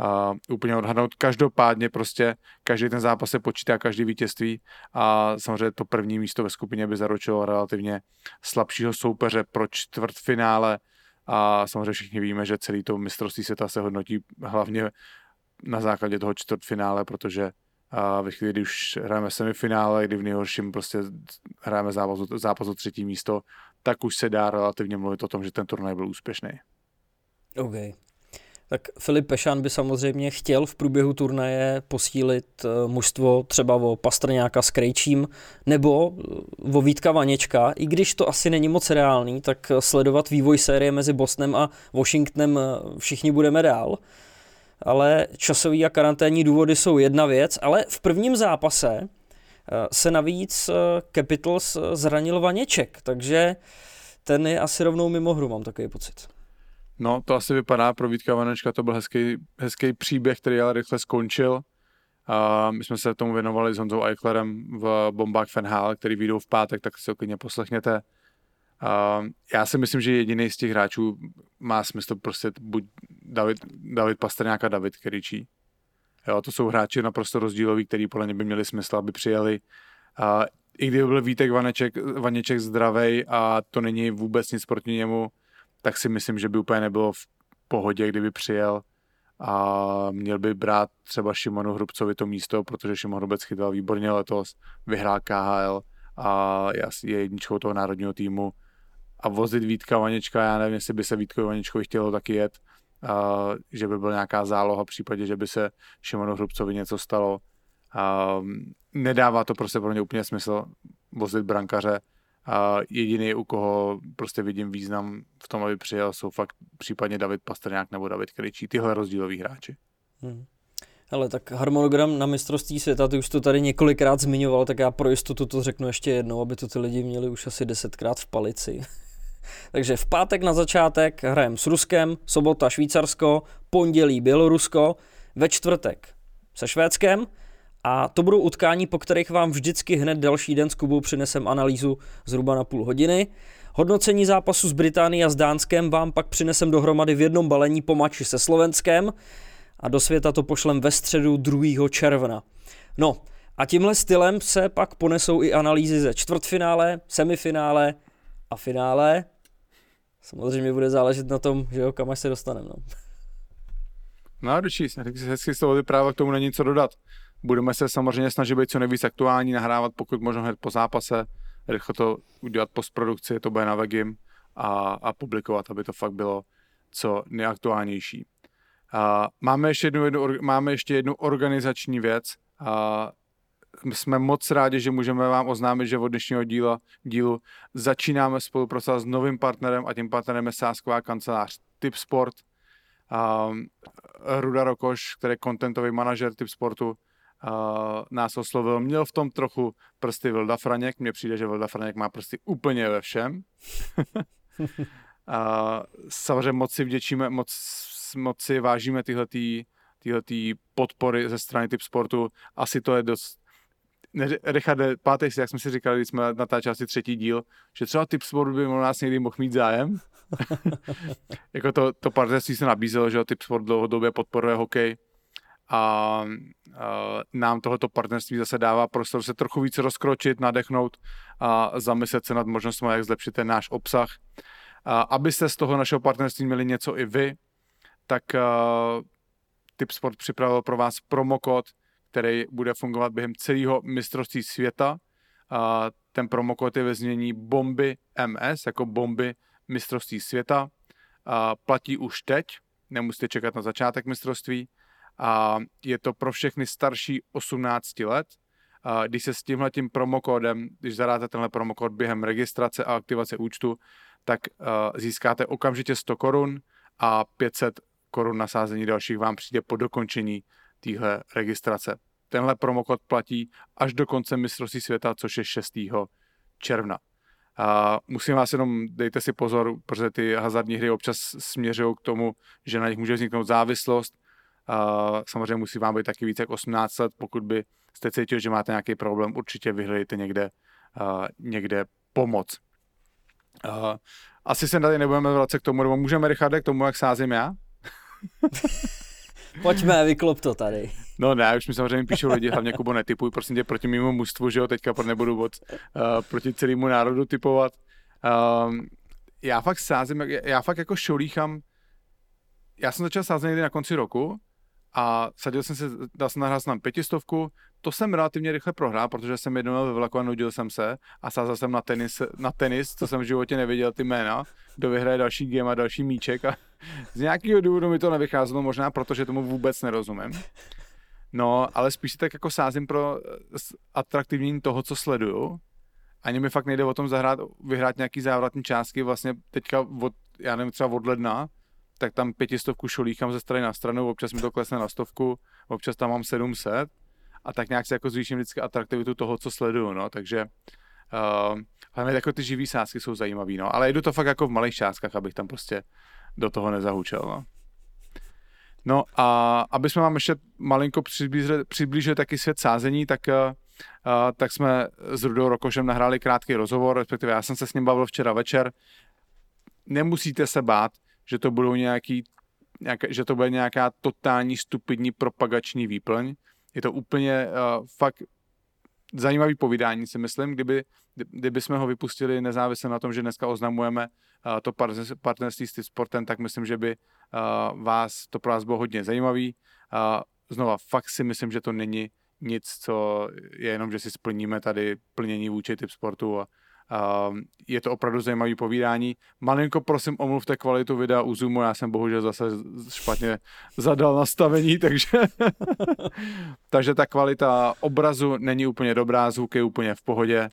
uh, úplně odhadnout. Každopádně prostě každý ten zápas se počítá, každý vítězství a samozřejmě to první místo ve skupině by zaručilo relativně slabšího soupeře pro čtvrtfinále a samozřejmě všichni víme, že celý to mistrovství světa se hodnotí hlavně na základě toho čtvrtfinále, protože a ve chvíli, kdy už hrajeme semifinále, kdy v nejhorším prostě hrajeme zápas, zápas o třetí místo, tak už se dá relativně mluvit o tom, že ten turnaj byl úspěšný. OK. Tak Filip Pešan by samozřejmě chtěl v průběhu turnaje posílit eh, mužstvo třeba o Pastrňáka s Krejčím nebo eh, o Vítka Vaněčka, i když to asi není moc reálný, tak sledovat vývoj série mezi Bosnem a Washingtonem eh, všichni budeme dál ale časový a karanténní důvody jsou jedna věc, ale v prvním zápase eh, se navíc eh, Capitals eh, zranil Vaněček, takže ten je asi rovnou mimo hru, mám takový pocit. No, to asi vypadá pro Vítka Vanečka, to byl hezký, hezký příběh, který ale rychle skončil. A my jsme se tomu věnovali s Honzou Eichlerem v Bombách Fenhal, který vyjdou v pátek, tak si ho klidně poslechněte. Já si myslím, že jediný z těch hráčů má smysl prostě buď David, David Pastrňák a David Keričí. Jo, to jsou hráči naprosto rozdíloví, který podle mě by měli smysl, aby přijeli. Uh, I kdyby byl Vítek Vaneček, Vaněček zdravej a to není vůbec nic proti němu, tak si myslím, že by úplně nebylo v pohodě, kdyby přijel a měl by brát třeba Šimonu Hrubcovi to místo, protože Šimon Hrubec chytal výborně letos, vyhrál KHL a je jedničkou toho národního týmu a vozit Vítka Vanička, já nevím, jestli by se Vítkovi Vaničkovi chtělo taky jet, a, že by byl nějaká záloha v případě, že by se Šimonu Hrubcovi něco stalo. A, nedává to prostě pro ně úplně smysl vozit brankaře. A jediný, u koho prostě vidím význam v tom, aby přijel, jsou fakt případně David Pastrňák nebo David Kryčí, tyhle rozdíloví hráči. Hmm. Ale tak harmonogram na mistrovství světa, ty už to tady několikrát zmiňoval, tak já pro jistotu to řeknu ještě jednou, aby to ty lidi měli už asi desetkrát v palici. Takže v pátek na začátek hrajeme s Ruskem, sobota Švýcarsko, pondělí Bělorusko, ve čtvrtek se Švédskem a to budou utkání, po kterých vám vždycky hned další den s Kubou přinesem analýzu zhruba na půl hodiny. Hodnocení zápasu s Británií a s Dánskem vám pak přinesem dohromady v jednom balení po mači se Slovenskem a do světa to pošlem ve středu 2. června. No a tímhle stylem se pak ponesou i analýzy ze čtvrtfinále, semifinále a finále. Samozřejmě bude záležet na tom, že jo, kam až se dostaneme. No. No, dočíst, hezky z toho vyprávět, k tomu není co dodat. Budeme se samozřejmě snažit být co nejvíc aktuální, nahrávat pokud možno hned po zápase, rychle to udělat postprodukci, to bude na Vegim a, a publikovat, aby to fakt bylo co nejaktuálnější. A máme, ještě jednu, jednu, máme ještě jednu organizační věc. A jsme moc rádi, že můžeme vám oznámit, že od dnešního díla, dílu začínáme spolupracovat s novým partnerem a tím partnerem je sásková kancelář Tipsport. Um, Ruda Rokoš, který je kontentový manažer Tipsportu, uh, nás oslovil. Měl v tom trochu prsty Vilda Franěk. Mně přijde, že Vilda Franěk má prsty úplně ve všem. uh, samozřejmě moc si vděčíme, moc, moc si vážíme tyhle podpory ze strany typ sportu. Asi to je dost ne, Richarde, pátej si, jak jsme si říkali, když jsme natáčeli asi třetí díl, že třeba typ sport by mohl nás někdy mohl mít zájem. jako to, to partnerství se nabízelo, že typ sport dlouhodobě podporuje hokej a, a nám tohoto partnerství zase dává prostor se trochu víc rozkročit, nadechnout a zamyslet se nad možnostmi, jak zlepšit ten náš obsah. A abyste z toho našeho partnerství měli něco i vy, tak uh, Tipsport připravil pro vás promokód, který bude fungovat během celého mistrovství světa. A ten promokód je ve znění bomby MS, jako bomby mistrovství světa. A platí už teď, nemusíte čekat na začátek mistrovství. A je to pro všechny starší 18 let. A když se s tímhletím promokódem, když zadáte tenhle promokód během registrace a aktivace účtu, tak získáte okamžitě 100 korun a 500 korun na sázení dalších vám přijde po dokončení téhle registrace. Tenhle promokód platí až do konce mistrovství světa, což je 6. června. A musím vás jenom, dejte si pozor, protože ty hazardní hry občas směřují k tomu, že na nich může vzniknout závislost. Uh, samozřejmě musí vám být taky více jak 18 let, pokud by jste cítil, že máte nějaký problém, určitě vyhledejte někde, uh, někde pomoc. Uh, asi se tady nebudeme vracet k tomu, nebo můžeme, Richarde, k tomu, jak sázím já? Pojďme, vyklop to tady. No ne, už mi samozřejmě píšou lidi, hlavně Kubo netypuj, prosím tě, proti mému mužstvu, že jo, teďka nebudu moc uh, proti celému národu typovat. Um, já fakt sázím, já fakt jako šolíchám, já jsem začal sázet někdy na konci roku a sadil jsem se, dal jsem nahrát na pětistovku, to jsem relativně rychle prohrál, protože jsem jednou ve vlaku a nudil jsem se a sázel jsem na tenis, na tenis, co jsem v životě neviděl ty jména, kdo vyhraje další game a další míček a z nějakého důvodu mi to nevycházelo, možná protože tomu vůbec nerozumím. No, ale spíš si tak jako sázím pro atraktivnění toho, co sleduju. Ani mi fakt nejde o tom zahrát, vyhrát nějaký závratní částky, vlastně teďka od, já nevím, třeba od ledna, tak tam pětistovku šolíchám ze strany na stranu, občas mi to klesne na stovku, občas tam mám 700 a tak nějak se jako zvýším vždycky atraktivitu toho, co sleduju, no, takže uh, hlavně jako ty živý sázky jsou zajímavý, no, ale jdu to fakt jako v malých částkách, abych tam prostě do toho nezahučel, no. No a aby jsme vám ještě malinko přiblížili, přiblížili taky svět sázení, tak, uh, tak jsme s Rudou Rokošem nahráli krátký rozhovor, respektive já jsem se s ním bavil včera večer. Nemusíte se bát, že to budou nějaký, nějak, že to bude nějaká totální stupidní propagační výplň. Je to úplně uh, fakt zajímavý povídání, si myslím, kdyby, kdyby jsme ho vypustili nezávisle na tom, že dneska oznamujeme uh, to partnerství s sportem, tak myslím, že by uh, vás, to pro vás bylo hodně zajímavý. Uh, znova, fakt si myslím, že to není nic, co je jenom, že si splníme tady plnění vůči typ sportu a, je to opravdu zajímavý povídání. Malinko prosím omluvte kvalitu videa u Zoomu, já jsem bohužel zase špatně zadal nastavení, takže, takže ta kvalita obrazu není úplně dobrá, zvuk je úplně v pohodě,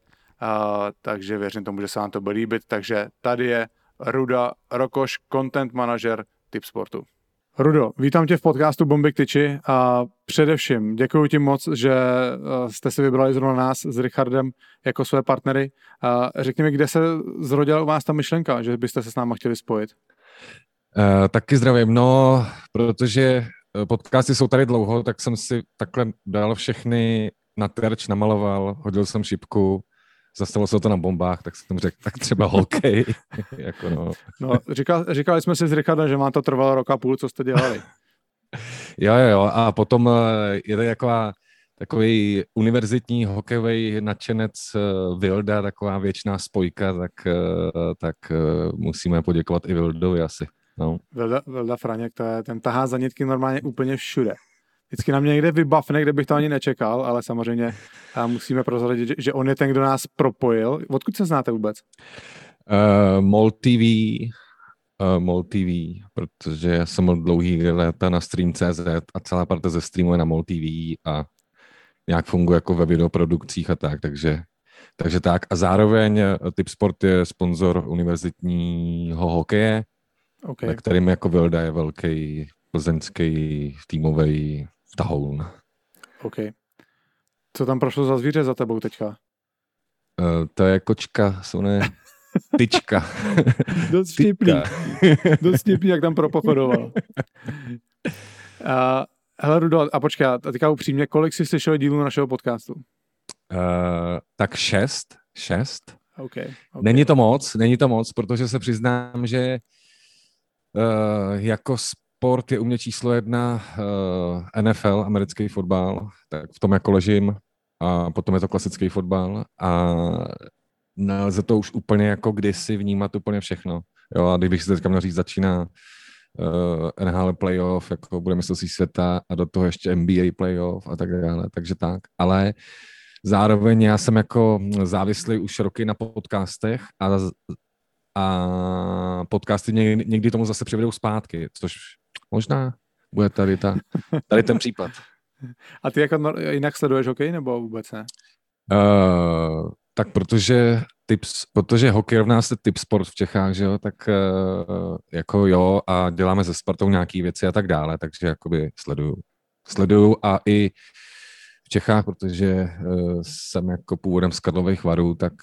takže věřím tomu, že se vám to bude líbit. Takže tady je Ruda Rokoš, content manager typ sportu. Rudo, vítám tě v podcastu Bomby k tyči a především děkuji ti moc, že eh, jste si vybrali zrovna nás s Richardem jako své partnery. A řekni mi, kde se zrodila u vás ta myšlenka, že byste se s náma chtěli spojit? Uh, taky zdravím. No, protože eh, podcasty jsou tady dlouho, tak jsem si takhle dal všechny na terč, namaloval, hodil jsem šipku, zastalo se to na bombách, tak jsem řekl, tak třeba hokej. jako no. no říkal, říkali jsme si s Richardem, že vám to trvalo rok a půl, co jste dělali. jo, jo, jo. A potom eh, je to taková takový univerzitní hokejový nadšenec eh, Vilda, taková věčná spojka, tak, eh, tak musíme poděkovat i Vildovi asi. No. Vilda, Vilda Franěk, to je, ten tahá za nitky normálně úplně všude vždycky na mě někde vybavne, kde bych to ani nečekal, ale samozřejmě musíme prozradit, že on je ten, kdo nás propojil. Odkud se znáte vůbec? Uh, MOL TV, uh, MOL TV, protože já jsem byl dlouhý léta na Stream.cz a celá parta ze streamu je na MOL TV a nějak funguje jako ve videoprodukcích a tak, takže, takže tak. A zároveň eh, Typ Sport je sponzor univerzitního hokeje, okay. ve kterým jako Vilda je velký plzeňský týmový tahoun. OK. Co tam prošlo za zvíře za tebou teďka? Uh, to je kočka, jsou ne... Tyčka. Dost vtipný. Dost vtipný, jak tam propochodoval. Uh, hele, Rudo, a počkej, a teďka upřímně, kolik jsi slyšel dílů našeho podcastu? Uh, tak šest. Šest. Okay, okay. Není to moc, není to moc, protože se přiznám, že uh, jako sport je u mě číslo jedna uh, eh, NFL, americký fotbal, tak v tom jako ležím a potom je to klasický fotbal a nelze to už úplně jako kdysi vnímat úplně všechno. Jo, a kdybych si teďka měl říct, začíná uh, eh, NHL playoff, jako bude mistrovství světa a do toho ještě NBA playoff a tak dále, takže tak. Ale zároveň já jsem jako závislý už roky na podcastech a, a podcasty někdy, někdy tomu zase přivedou zpátky, což Možná bude tady, ta, tady ten případ. A ty jako jinak sleduješ hokej nebo vůbec ne? Uh, tak protože tips, protože hokej rovná se typ sport v Čechách, že jo, tak uh, jako jo a děláme se Spartou nějaký věci a tak dále, takže jakoby sleduju. Sleduju a i v Čechách, protože uh, jsem jako původem z Karlových varů, tak,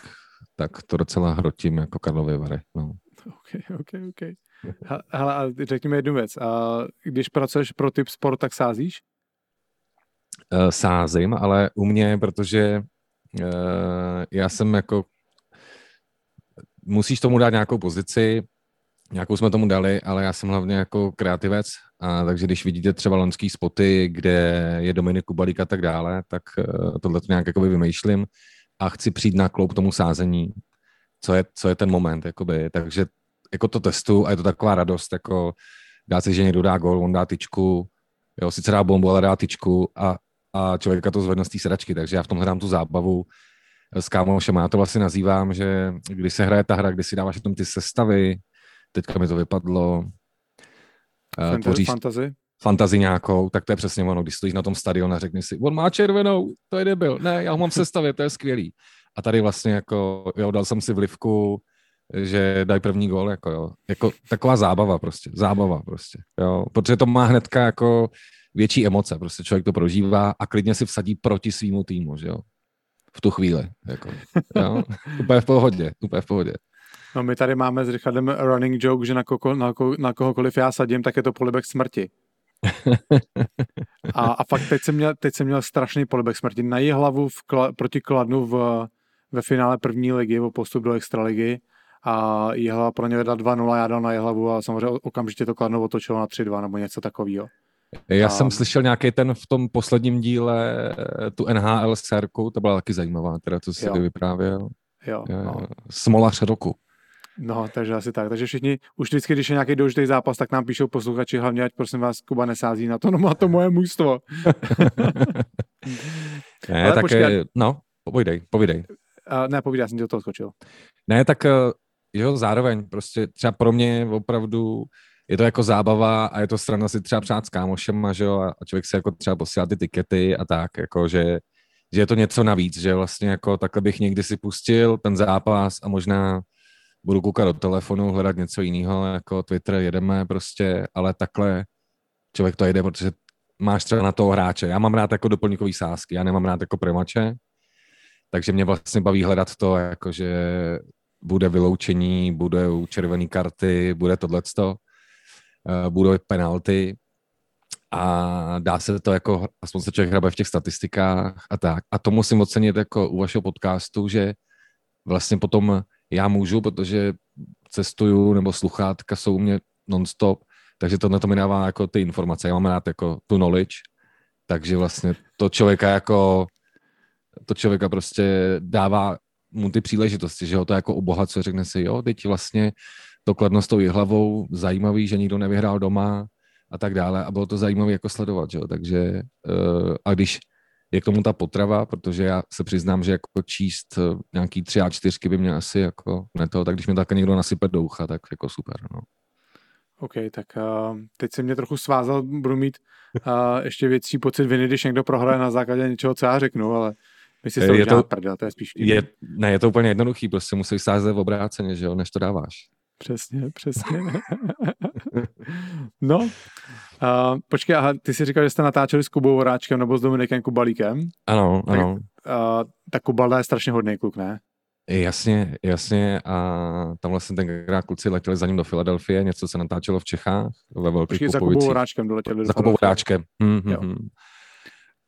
tak to docela hrotím jako Karlovy vary. No. OK, OK, OK. Hele, a řekni mi jednu věc. A když pracuješ pro typ sport, tak sázíš? Uh, sázím, ale u mě, protože uh, já jsem jako musíš tomu dát nějakou pozici, nějakou jsme tomu dali, ale já jsem hlavně jako kreativec, a takže když vidíte třeba lonský spoty, kde je Dominik Kubalík a tak dále, tak uh, tohle to nějak jakoby vymýšlím a chci přijít na kloup tomu sázení, co je, co je ten moment, jakoby. takže jako to testu a je to taková radost, jako dá se, že někdo dá gol, on dá tyčku, jo, sice dá bombu, ale dá tyčku a, a člověka to zvedne z té sedačky, takže já v tom hledám tu zábavu s kámošem. Já to vlastně nazývám, že když se hraje ta hra, kdy si dáváš tam ty sestavy, teďka mi to vypadlo, Fantasy, tvoříš fantasy? Fantazi nějakou, tak to je přesně ono, když stojíš na tom stadionu a řekneš si, on má červenou, to je debil, ne, já ho mám sestavit, to je skvělý. A tady vlastně jako, jo, dal jsem si vlivku, že dají první gol, jako jo. Jako taková zábava prostě, zábava prostě, jo. Protože to má hnedka jako větší emoce, prostě člověk to prožívá a klidně si vsadí proti svýmu týmu, že jo. V tu chvíli, jako, jo. úplně v pohodě, úplně v pohodě. No my tady máme s Richardem running joke, že na, koko, na, ko, na kohokoliv já sadím, tak je to polibek smrti. A, a fakt teď jsem, měl, teď jsem měl strašný polibek smrti. Na její hlavu v kla, proti Kladnu v, ve finále první ligy, o postup do extraligy a Jihlava pro ně vedla 2-0, já dal na Jihlavu a samozřejmě okamžitě to Kladno otočilo na 3-2 nebo něco takového. Já a... jsem slyšel nějaký ten v tom posledním díle, tu NHL sérku, to byla taky zajímavá, teda to si jo. vyprávěl. Jo, no. Smolař roku. No, takže asi tak. Takže všichni, už vždycky, když je nějaký důležitý zápas, tak nám píšou posluchači, hlavně ať prosím vás Kuba nesází na to, no má to moje můjstvo. ne, Ale tak, počkej, no, povídej, povídej. Uh, ne, povídej, já jsem ti do toho skočil. Ne, tak jo, zároveň prostě třeba pro mě opravdu je to jako zábava a je to strana si třeba přát s kámošem, že jo, a člověk si jako třeba posílá ty tikety a tak, jako že, že je to něco navíc, že vlastně jako takhle bych někdy si pustil ten zápas a možná budu koukat do telefonu, hledat něco jiného, jako Twitter, jedeme prostě, ale takhle člověk to jede, protože máš třeba na toho hráče. Já mám rád jako doplňkový sázky, já nemám rád jako premače, takže mě vlastně baví hledat to, jako že bude vyloučení, budou červené karty, bude tohleto, eh, budou penalty a dá se to jako, aspoň se člověk hrabe v těch statistikách a tak. A to musím ocenit jako u vašeho podcastu, že vlastně potom já můžu, protože cestuju nebo sluchátka jsou u mě non-stop, takže to na to mi dává jako ty informace. Já mám rád jako tu knowledge, takže vlastně to člověka jako to člověka prostě dává mu ty příležitosti, že ho to jako obohacuje, řekne si, jo, teď vlastně to kladno s tou hlavou, zajímavý, že nikdo nevyhrál doma a tak dále. A bylo to zajímavé jako sledovat, že jo, takže uh, a když je k tomu ta potrava, protože já se přiznám, že jako číst eh, nějaký tři a čtyřky by mě asi jako neto, tak když mi také někdo nasype do ucha, tak jako super, no. OK, tak uh, teď se mě trochu svázal, budu mít uh, ještě větší pocit viny, když někdo prohraje na základě něčeho, co já řeknu, ale Myslím, že je to, prdel, to je spíš je, Ne, je to úplně jednoduchý, prostě musíš sázet v obráceně, že jo, než to dáváš. Přesně, přesně. no, uh, počkej, aha, ty jsi říkal, že jste natáčeli s Kubou Voráčkem nebo s Dominikem Kubalíkem. Ano, tak, ano. Uh, tak Kubalda je strašně hodný kluk, ne? Jasně, jasně a tam vlastně tenkrát kluci letěli za ním do Filadelfie, něco se natáčelo v Čechách ve velkých Počkej, za Kubou Voráčkem doletěli. Za Kubou Voráčkem. Hmm, hmm, hmm.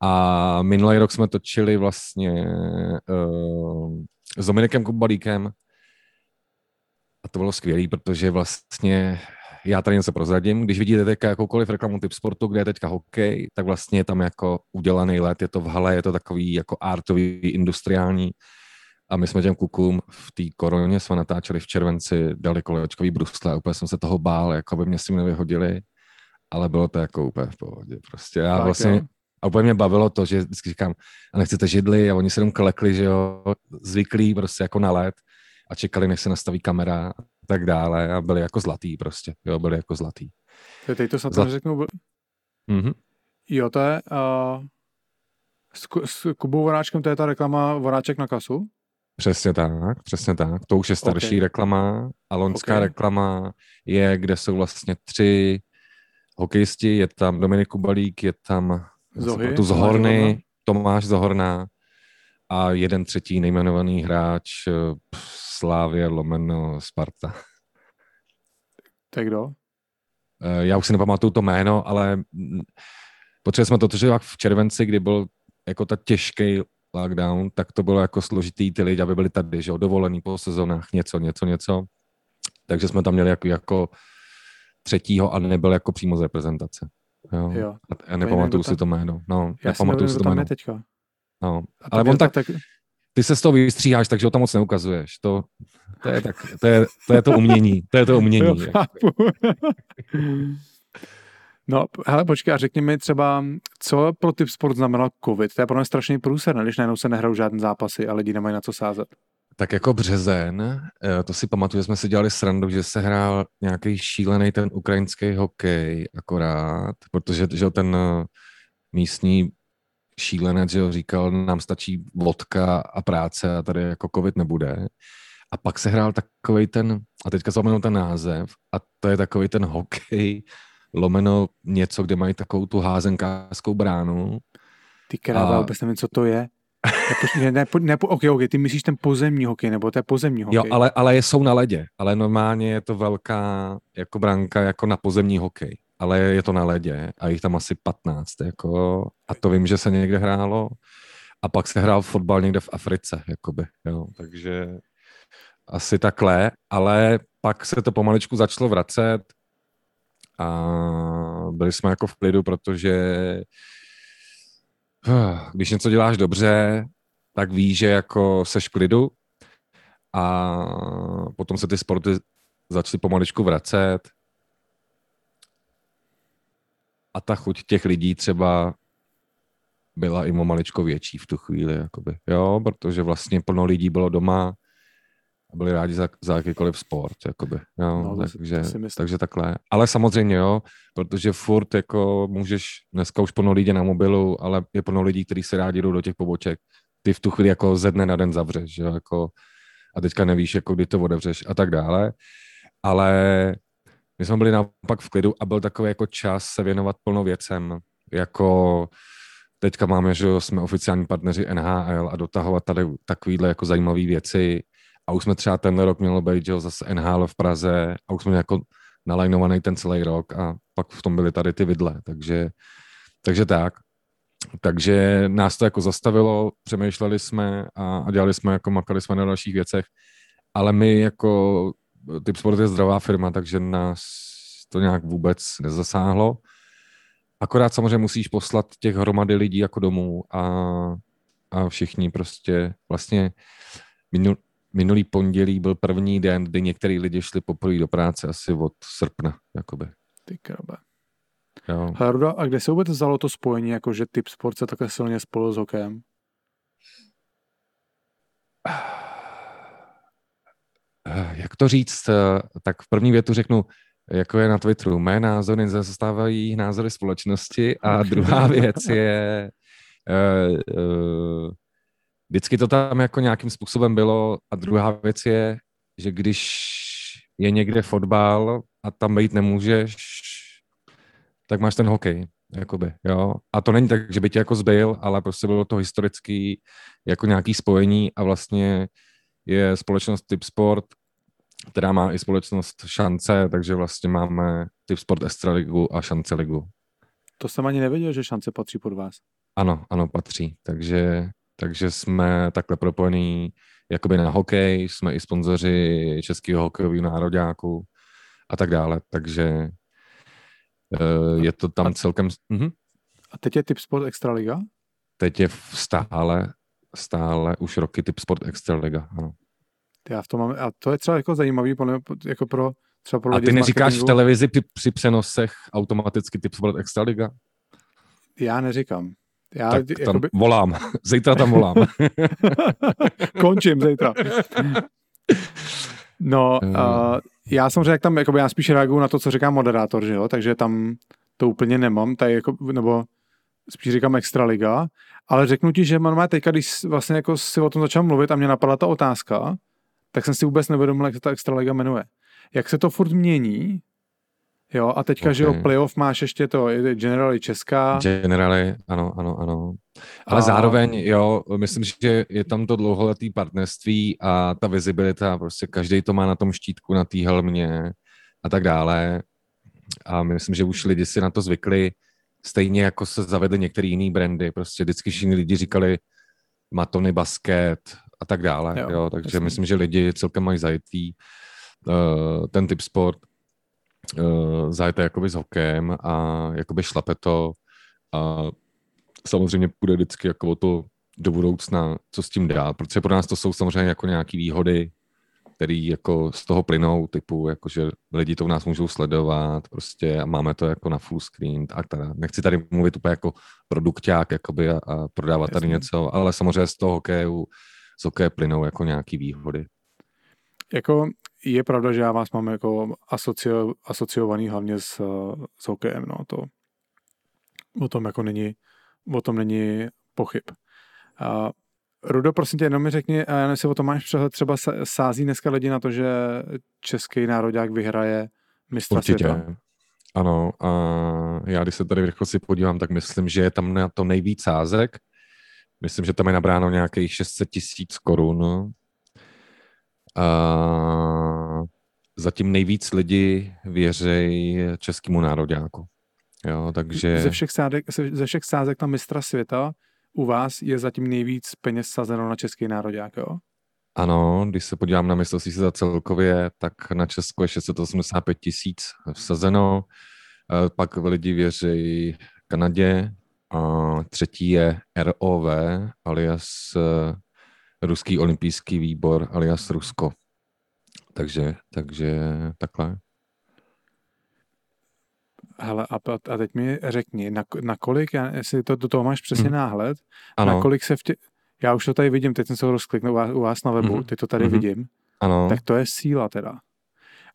A minulý rok jsme točili vlastně uh, s Dominikem Kubalíkem a to bylo skvělé, protože vlastně já tady něco prozradím. Když vidíte teďka jakoukoliv reklamu typ sportu, kde je teďka hokej, tak vlastně je tam jako udělaný let, je to v hale, je to takový jako artový, industriální. A my jsme těm kukům v té koroně jsme natáčeli v červenci, dali kolečkový brusle úplně jsem se toho bál, jako by mě s tím nevyhodili, ale bylo to jako úplně v pohodě. Prostě já tak, vlastně, jo. A úplně mě bavilo to, že vždycky říkám, a nechcete židli a oni se jenom klekli, že jo, zvyklí prostě jako na let a čekali, než se nastaví kamera a tak dále a byli jako zlatý prostě, jo, byli jako zlatý. Teď to snad Zlat... řeknu. Mm-hmm. Jo, to je uh, s, s Kubou Voráčkem, to je ta reklama Voráček na kasu? Přesně tak, přesně tak. To už je starší okay. reklama a loňská okay. reklama je, kde jsou vlastně tři hokejisti, je tam Dominik Kubalík, je tam Zohy, tu z Horny, Tomáš Zohorná a jeden třetí nejmenovaný hráč eh, Slávě lomeno Sparta. To je kdo? Eh, já už si nepamatuju to jméno, ale potřebovali jsme to, že v červenci, kdy byl jako ta těžký lockdown, tak to bylo jako složitý ty lidi, aby byli tady, že jo, dovolený po sezónách, něco, něco, něco. Takže jsme tam měli jako, jako třetího a nebyl jako přímo z reprezentace. Jo. Jo. A, a nepamatuju si to jméno. No, Já si nepamatuju nevím, si to jméno. teďka. No. A Ale on to tak, ty se z toho vystříháš, takže ho tam moc neukazuješ. To, to, je, tak, to, je, to je to umění. To je to umění. No, hele, počkej, a řekni mi třeba, co pro typ sport znamenal covid? To je pro mě strašný průser, ne? když najednou se nehrajou žádné zápasy a lidi nemají na co sázet. Tak jako březen, eh, to si pamatuju, že jsme si dělali srandu, že se hrál nějaký šílený ten ukrajinský hokej akorát, protože že ten eh, místní šílenec, že jo, říkal, nám stačí vodka a práce a tady jako covid nebude. A pak se hrál takový ten, a teďka zapomenu ten název, a to je takový ten hokej, lomeno něco, kde mají takovou tu házenkářskou bránu. Ty kráva, A- vůbec nevím, co to je. Ne, ne, ne, ok, ok, ty myslíš ten pozemní hokej, nebo to je pozemní hokej? Jo, ale, ale jsou na ledě, ale normálně je to velká jako branka jako na pozemní hokej, ale je to na ledě a jich tam asi 15, jako, a to vím, že se někde hrálo. A pak se hrál fotbal někde v Africe, jakoby, jo, takže asi takhle, ale pak se to pomaličku začalo vracet a byli jsme jako v klidu, protože když něco děláš dobře, tak víš, že jako seš v klidu. A potom se ty sporty začaly pomaličku vracet a ta chuť těch lidí třeba byla i maličko větší v tu chvíli, jakoby. jo, protože vlastně plno lidí bylo doma a byli rádi za, za jakýkoliv sport, jakoby, jo, No, si- takže, si takže takhle. Ale samozřejmě, jo, protože furt jako můžeš, dneska už plno lidí na mobilu, ale je plno lidí, kteří se rádi jdou do těch poboček, ty v tu chvíli jako ze dne na den zavřeš, jo, jako a teďka nevíš, jako kdy to otevřeš a tak dále. Ale my jsme byli naopak v klidu a byl takový jako čas se věnovat plno věcem, jako teďka máme, že jsme oficiální partneři NHL a dotahovat tady takovýhle jako zajímavé věci a už jsme třeba ten rok mělo být, že zase NHL v Praze a už jsme jako nalajnovaný ten celý rok a pak v tom byly tady ty vidle, takže, takže tak. Takže nás to jako zastavilo, přemýšleli jsme a, a dělali jsme, jako makali jsme na dalších věcech, ale my jako Typ Sport je zdravá firma, takže nás to nějak vůbec nezasáhlo. Akorát samozřejmě musíš poslat těch hromady lidí jako domů a, a všichni prostě vlastně minul, minulý pondělí byl první den, kdy některý lidi šli poprvé do práce asi od srpna, jakoby. Ty kráva. Jo. A kde se vůbec vzalo to spojení, jako že typ sport se takhle silně spojil s hokejem? Eh, Jak to říct, eh, tak v první větu řeknu, jako je na Twitteru, mé názory zastávají názory společnosti a druhá věc je, eh, vždycky to tam jako nějakým způsobem bylo a druhá věc je, že když je někde fotbal a tam být nemůžeš, tak máš ten hokej, jakoby, jo. A to není tak, že by tě jako zbyl, ale prostě bylo to historický jako nějaký spojení a vlastně je společnost Typ Sport, která má i společnost Šance, takže vlastně máme Typ Sport Extraligu a Šance ligu. To jsem ani nevěděl, že šance patří pod vás. Ano, ano, patří. Takže, takže jsme takhle propojení jakoby na hokej, jsme i sponzoři Českého hokejového nároďáku a tak dále, takže eh, je to tam celkem... Mhm. A teď je typ sport Extraliga? Teď je v- stále, stále už roky Typ Sport Extraliga, ano. Já v tom mám, a to je třeba jako zajímavý, podle jako pro, třeba pro A ty neříkáš v televizi při, při přenosech automaticky Typ Sport Extraliga? Já neříkám. Já, Tak tam jakoby, volám. Zítra tam volám. končím zítra. No, uh, já samozřejmě, jak tam, jakoby já spíš reaguju na to, co říká moderátor, že jo, takže tam to úplně nemám, tady jako, nebo spíš říkám Extraliga, ale řeknu ti, že normálně teďka, když vlastně jako si o tom začal mluvit a mě napadla ta otázka, tak jsem si vůbec nevědomil, jak se ta Extraliga jmenuje. Jak se to furt mění, jo, a teďka, že jo, playoff máš ještě to, je Generali Česká, Generály, ano, ano, ano. Ale A- zároveň, jo, myslím, že je tam to dlouholetý partnerství a ta vizibilita, prostě každý to má na tom štítku, na té helmě a tak dále. A myslím, že už lidi si na to zvykli, stejně jako se zavedly některé jiné brandy. Prostě vždycky všichni lidi říkali Matony basket a tak dále. Jo, jo, takže jasný. myslím, že lidi celkem mají zajetý uh, ten typ sport uh, zajeté jakoby s hokejem a jakoby šlape to a samozřejmě bude vždycky jako o to do budoucna, co s tím dál, protože pro nás to jsou samozřejmě jako nějaké výhody, které jako z toho plynou, typu, jako že lidi to u nás můžou sledovat prostě a máme to jako na full screen a teda. Nechci tady mluvit úplně jako produkták jakoby a, a prodávat Jasně. tady něco, ale samozřejmě z toho hokeju, z hokeje plynou jako nějaké výhody. Jako je pravda, že já vás mám jako asocio, asociovaný hlavně s, s hokejem, no to o tom jako není, o tom není pochyb. A Rudo, prosím tě, jenom mi řekni, já nevím, o tom máš přehled, třeba sází dneska lidi na to, že český národák vyhraje mistra Určitě. světa. Ano, a já když se tady v rychlosti podívám, tak myslím, že je tam na to nejvíc sázek. Myslím, že tam je nabráno nějakých 600 tisíc korun. A zatím nejvíc lidí věří českému nároďáku. Jo, takže... Ze všech, sázek, ze všech sázek na mistra světa u vás je zatím nejvíc peněz sazeno na český národák, jo? Ano, když se podívám na mistrovství za celkově, tak na Česko je 685 tisíc vsazeno, eh, pak lidi věří Kanadě, a třetí je ROV, alias eh, Ruský olympijský výbor, alias Rusko. Takže, takže takhle. Hele, a, a teď mi řekni, na, na jestli to, do toho máš přesně hmm. náhled, ano. na kolik se v tě, já už to tady vidím, teď jsem se ho rozkliknul u vás, u vás na webu, hmm. teď to tady hmm. vidím, ano. tak to je síla teda.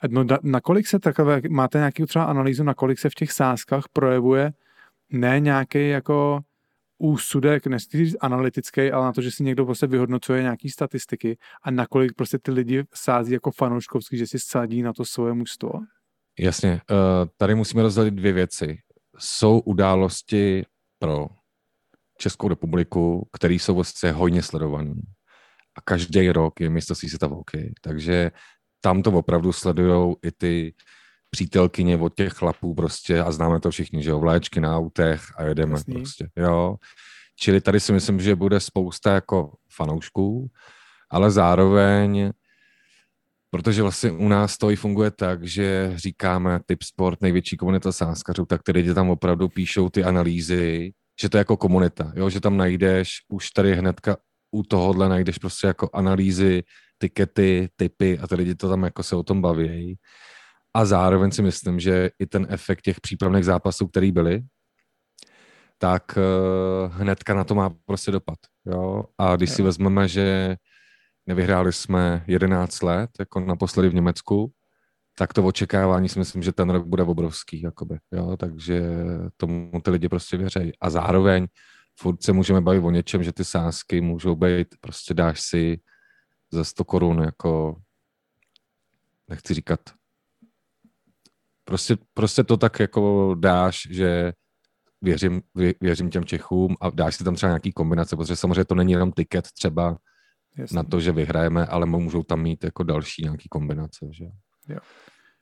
No, na, na kolik se takové, máte nějaký třeba analýzu, na kolik se v těch sázkách projevuje ne nějaký jako úsudek, nechci analytický, ale na to, že si někdo prostě vyhodnocuje nějaký statistiky a nakolik prostě ty lidi sází jako fanouškovský, že si sadí na to svoje mužstvo? Jasně, uh, tady musíme rozdělit dvě věci. Jsou události pro Českou republiku, které jsou vlastně hojně sledované. A každý rok je mistrovství světa v hokeji. Takže tam to opravdu sledují i ty přítelkyně od těch chlapů prostě a známe to všichni, že jo, vláčky na autech a jedeme Jasný. prostě, jo. Čili tady si myslím, že bude spousta jako fanoušků, ale zároveň Protože vlastně u nás to i funguje tak, že říkáme typ sport, největší komunita sáskařů, tak ty lidi tam opravdu píšou ty analýzy, že to je jako komunita, jo? že tam najdeš, už tady hnedka u tohohle najdeš prostě jako analýzy, tikety, typy a ty lidi to tam jako se o tom baví. A zároveň si myslím, že i ten efekt těch přípravných zápasů, který byly, tak uh, hnedka na to má prostě dopad. Jo? A když si vezmeme, že nevyhráli jsme 11 let, jako naposledy v Německu, tak to očekávání si myslím, že ten rok bude obrovský, jakoby, jo? takže tomu ty lidi prostě věřejí. A zároveň furt se můžeme bavit o něčem, že ty sázky můžou být, prostě dáš si za 100 korun, jako nechci říkat, prostě, prostě to tak jako dáš, že věřím, věřím těm Čechům a dáš si tam třeba nějaký kombinace, protože samozřejmě to není jenom tiket třeba Jasně. na to, že vyhrajeme, ale můžou tam mít jako další nějaký kombinace. Že? Jo.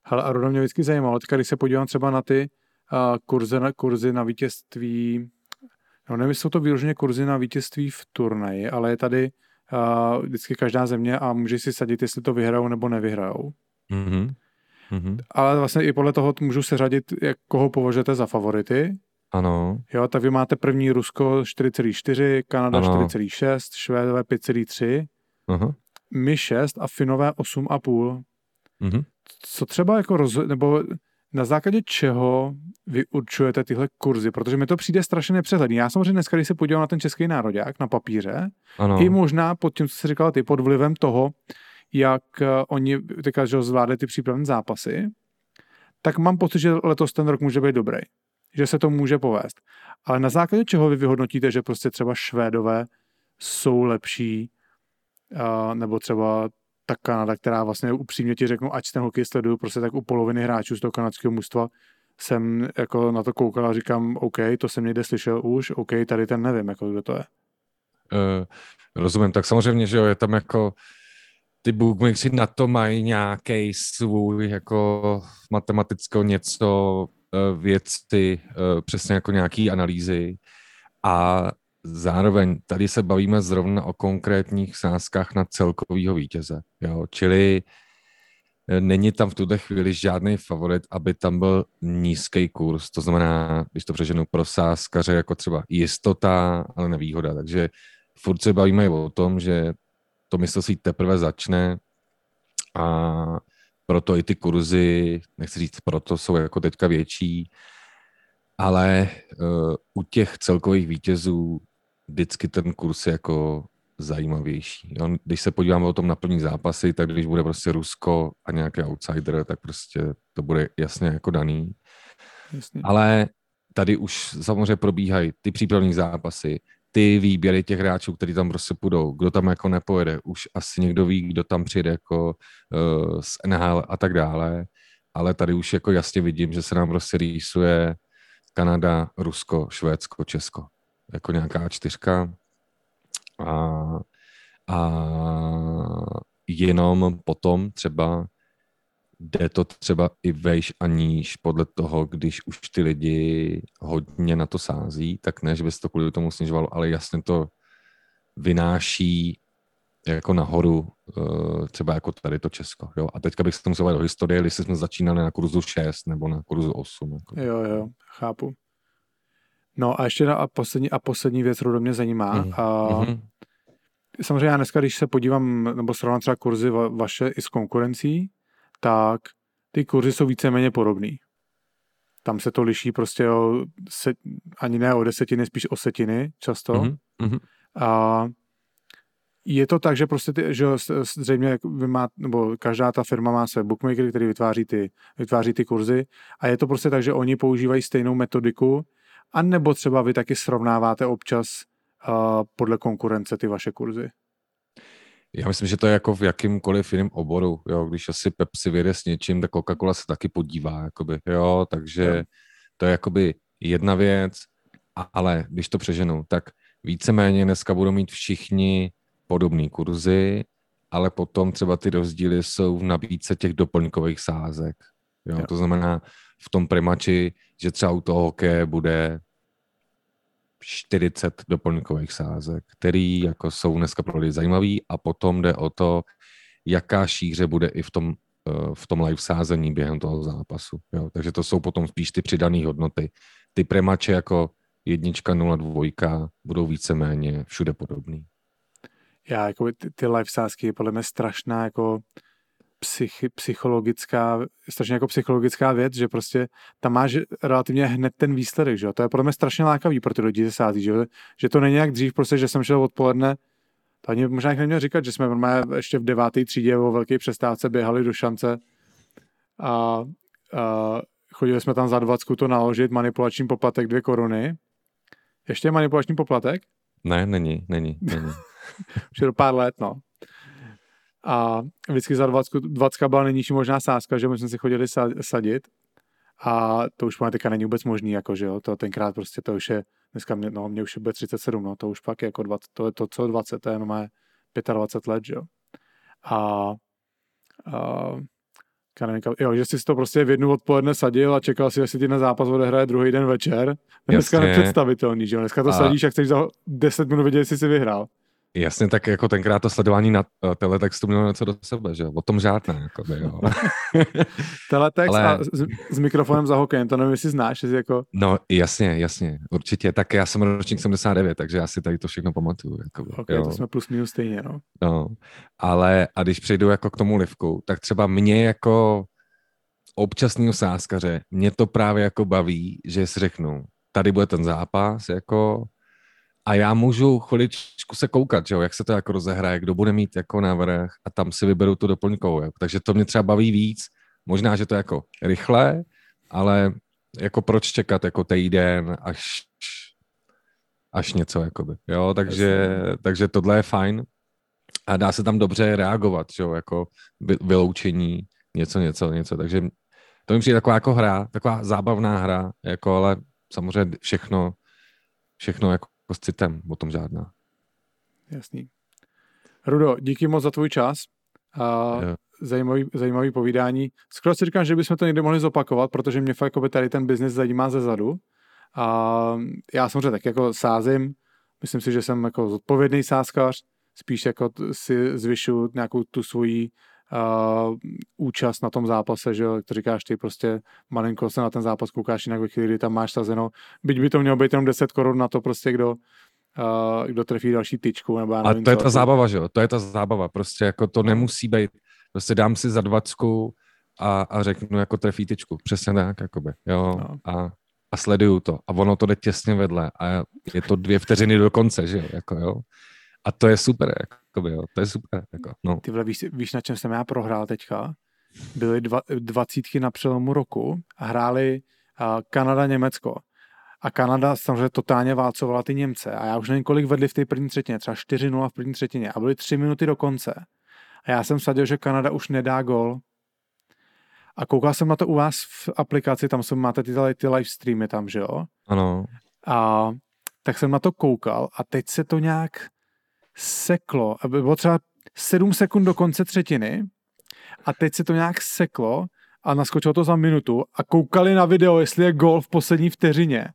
Hele, a Rodo mě vždycky zajímalo, teďka, když se podívám třeba na ty uh, kurzy, na, kurzy na vítězství, no nevím, jsou to vyloženě kurzy na vítězství v turnaji, ale je tady uh, vždycky každá země a může si sadit, jestli to vyhrajou nebo nevyhrajou. Mm-hmm. Mm-hmm. Ale vlastně i podle toho můžu seřadit, jak koho považujete za favority. Ano. Jo, tak vy máte první Rusko 4,4, Kanada 4,6, Švédové 5,3, uh-huh. my 6 a Finové 8,5. Uh-huh. Co třeba jako roz... nebo na základě čeho vy určujete tyhle kurzy, protože mi to přijde strašně nepřehledný. Já samozřejmě dneska, když se podívám na ten český národák na papíře, ano. i možná pod tím, co jsi říkal ty, pod vlivem toho, jak uh, oni teďka, že zvládli ty přípravné zápasy, tak mám pocit, že letos ten rok může být dobrý že se to může povést. Ale na základě čeho vy vyhodnotíte, že prostě třeba Švédové jsou lepší, uh, nebo třeba ta Kanada, která vlastně upřímně ti řeknu, ať ten hokej sleduju, prostě tak u poloviny hráčů z toho kanadského mužstva jsem jako na to koukal a říkám, OK, to jsem někde slyšel už, OK, tady ten nevím, jako kdo to je. Uh, rozumím, tak samozřejmě, že jo, je tam jako ty bookmakers na to mají nějaký svůj jako matematicko něco věci, eh, přesně jako nějaký analýzy. A zároveň tady se bavíme zrovna o konkrétních sázkách na celkovýho vítěze, jo, čili eh, není tam v tuhle chvíli žádný favorit, aby tam byl nízký kurz, to znamená, když to přeženu pro sázkaře, jako třeba jistota, ale nevýhoda, takže furt se bavíme o tom, že to mistrovství teprve začne a proto i ty kurzy, nechci říct proto, jsou jako teďka větší, ale uh, u těch celkových vítězů vždycky ten kurz je jako zajímavější. Jo? Když se podíváme o tom na plní zápasy, tak když bude prostě Rusko a nějaký outsider, tak prostě to bude jasně jako daný. Jasně. Ale tady už samozřejmě probíhají ty přípravní zápasy, ty výběry těch hráčů, kteří tam prostě půjdou, kdo tam jako nepojede, už asi někdo ví, kdo tam přijde jako uh, z NHL a tak dále, ale tady už jako jasně vidím, že se nám prostě rýsuje Kanada, Rusko, Švédsko, Česko. Jako nějaká čtyřka. A, a jenom potom třeba jde to třeba i vejš a níž podle toho, když už ty lidi hodně na to sází, tak ne, že by se to kvůli tomu snižovalo, ale jasně to vynáší jako nahoru, eh, třeba jako tady to Česko. Jo? A teďka bych se to musel do historie, jestli jsme začínali na kurzu 6 nebo na kurzu 8. Jako. Jo, jo, chápu. No a ještě na, a poslední, a poslední věc, kterou mě zajímá. Mm. A, mm-hmm. Samozřejmě já dneska, když se podívám, nebo srovnám třeba kurzy va, vaše i s konkurencí, tak ty kurzy jsou víceméně podobný. Tam se to liší prostě o se, ani ne o desetiny, spíš o setiny často. Mm-hmm. A je to tak, že prostě ty, že zřejmě vy má, nebo každá ta firma má své bookmakery, který vytváří ty, vytváří ty kurzy a je to prostě tak, že oni používají stejnou metodiku a nebo třeba vy taky srovnáváte občas uh, podle konkurence ty vaše kurzy. Já myslím, že to je jako v jakýmkoliv jiném oboru. Jo? Když asi Pepsi vyjde s něčím, tak Coca-Cola se taky podívá. Jakoby, jo? Takže jo. to je jakoby jedna věc, ale když to přeženu, tak víceméně dneska budou mít všichni podobné kurzy, ale potom třeba ty rozdíly jsou v nabídce těch doplňkových sázek. Jo? Jo. To znamená v tom primači, že třeba u toho hokeje bude 40 doplňkových sázek, který jako jsou dneska pro lidi zajímavý a potom jde o to, jaká šíře bude i v tom, eh, v tom live sázení během toho zápasu. Jo? Takže to jsou potom spíš ty přidané hodnoty. Ty premače jako jednička, nula, dvojka budou víceméně všude podobný. Já, jako ty, ty live sázky je podle mě strašná jako psych, psychologická, strašně jako psychologická věc, že prostě tam máš relativně hned ten výsledek, že jo? To je podle mě strašně lákavý pro ty lidi ze sází, že, že to není jak dřív, prostě, že jsem šel odpoledne, to ani možná neměl říkat, že jsme normálně ještě v deváté třídě o velké přestávce běhali do šance a, a chodili jsme tam za dvacku to naložit, manipulační poplatek dvě koruny. Ještě je manipulační poplatek? Ne, není, není, není. Už je do pár let, no a vždycky za 20, 20 byla nejnižší možná sázka, že my jsme si chodili sadit a to už teďka není vůbec možný, jako, že jo, to tenkrát prostě to už je, dneska mě, no, mě už bude 37, no, to už pak je jako 20, to je to, co 20, to je jenom 25 let, že jo. A, a já nevím, jo, že jsi to prostě v jednu odpoledne sadil a čekal si, jestli ti na zápas odehraje druhý den večer. Dneska Jasně. nepředstavitelný, že jo. Dneska to a... sadíš a chceš za 10 minut vědět, jestli jsi vyhrál. Jasně, tak jako tenkrát to sledování na uh, teletextu mělo něco do sebe, že jo? O tom žádné, jako by, jo. Teletext Ale... a s, s, mikrofonem za hokejem, to nevím, jestli znáš, jestli jako... No, jasně, jasně, určitě. Tak já jsem ročník 79, takže já si tady to všechno pamatuju. Jako, ok, jo. to jsme plus minus stejně, no. No, ale a když přejdu jako k tomu livku, tak třeba mě jako občasného sáskaře, mě to právě jako baví, že si řeknu, tady bude ten zápas, jako a já můžu chviličku se koukat, že jo, jak se to jako rozehraje, kdo bude mít jako návrh a tam si vyberu tu doplňkovou. Jo. Takže to mě třeba baví víc. Možná, že to je jako rychle, ale jako proč čekat jako týden až, až něco, jakoby. Jo, takže, takže tohle je fajn a dá se tam dobře reagovat, že jo, jako vyloučení, něco, něco, něco. Takže to mi přijde taková jako hra, taková zábavná hra, jako ale samozřejmě všechno, všechno jako jako s citem, o tom žádná. Jasný. Rudo, díky moc za tvůj čas. Uh, zajímavý, zajímavý povídání. Skoro si říkám, že bychom to někde mohli zopakovat, protože mě fakt jako tady ten biznis zajímá ze zadu. A já samozřejmě tak jako sázím, myslím si, že jsem jako zodpovědný sázkař, spíš jako si zvyšu nějakou tu svoji uh, účast na tom zápase, že jo, jak to říkáš ty, prostě malinko se na ten zápas koukáš jinak ve chvíli, kdy tam máš sazeno, byť by to mělo být jenom 10 korun na to prostě, kdo, uh, kdo trefí další tyčku, nebo já nevím, A to je ta zábava, že jo, to je ta zábava, prostě jako to nemusí být, prostě dám si za dvacku a, a řeknu jako trefí tyčku, přesně tak, jakoby, jo, no. a, a sleduju to. A ono to jde těsně vedle. A je to dvě vteřiny do konce, že jo, jako jo. A to je super, jakoby, jo, to je super. Jako, no. Ty vole, víš, víš, na čem jsem já prohrál teďka? Byly dva, dvacítky na přelomu roku a hráli uh, Kanada, Německo. A Kanada samozřejmě totálně válcovala ty Němce. A já už nevím, kolik vedli v té první třetině, třeba 4-0 v první třetině. A byly tři minuty do konce. A já jsem sadil, že Kanada už nedá gol. A koukal jsem na to u vás v aplikaci, tam jsou, máte ty, ty live streamy tam, že jo? Ano. A tak jsem na to koukal a teď se to nějak seklo, aby bylo třeba 7 sekund do konce třetiny a teď se to nějak seklo a naskočilo to za minutu a koukali na video, jestli je gol v poslední vteřině.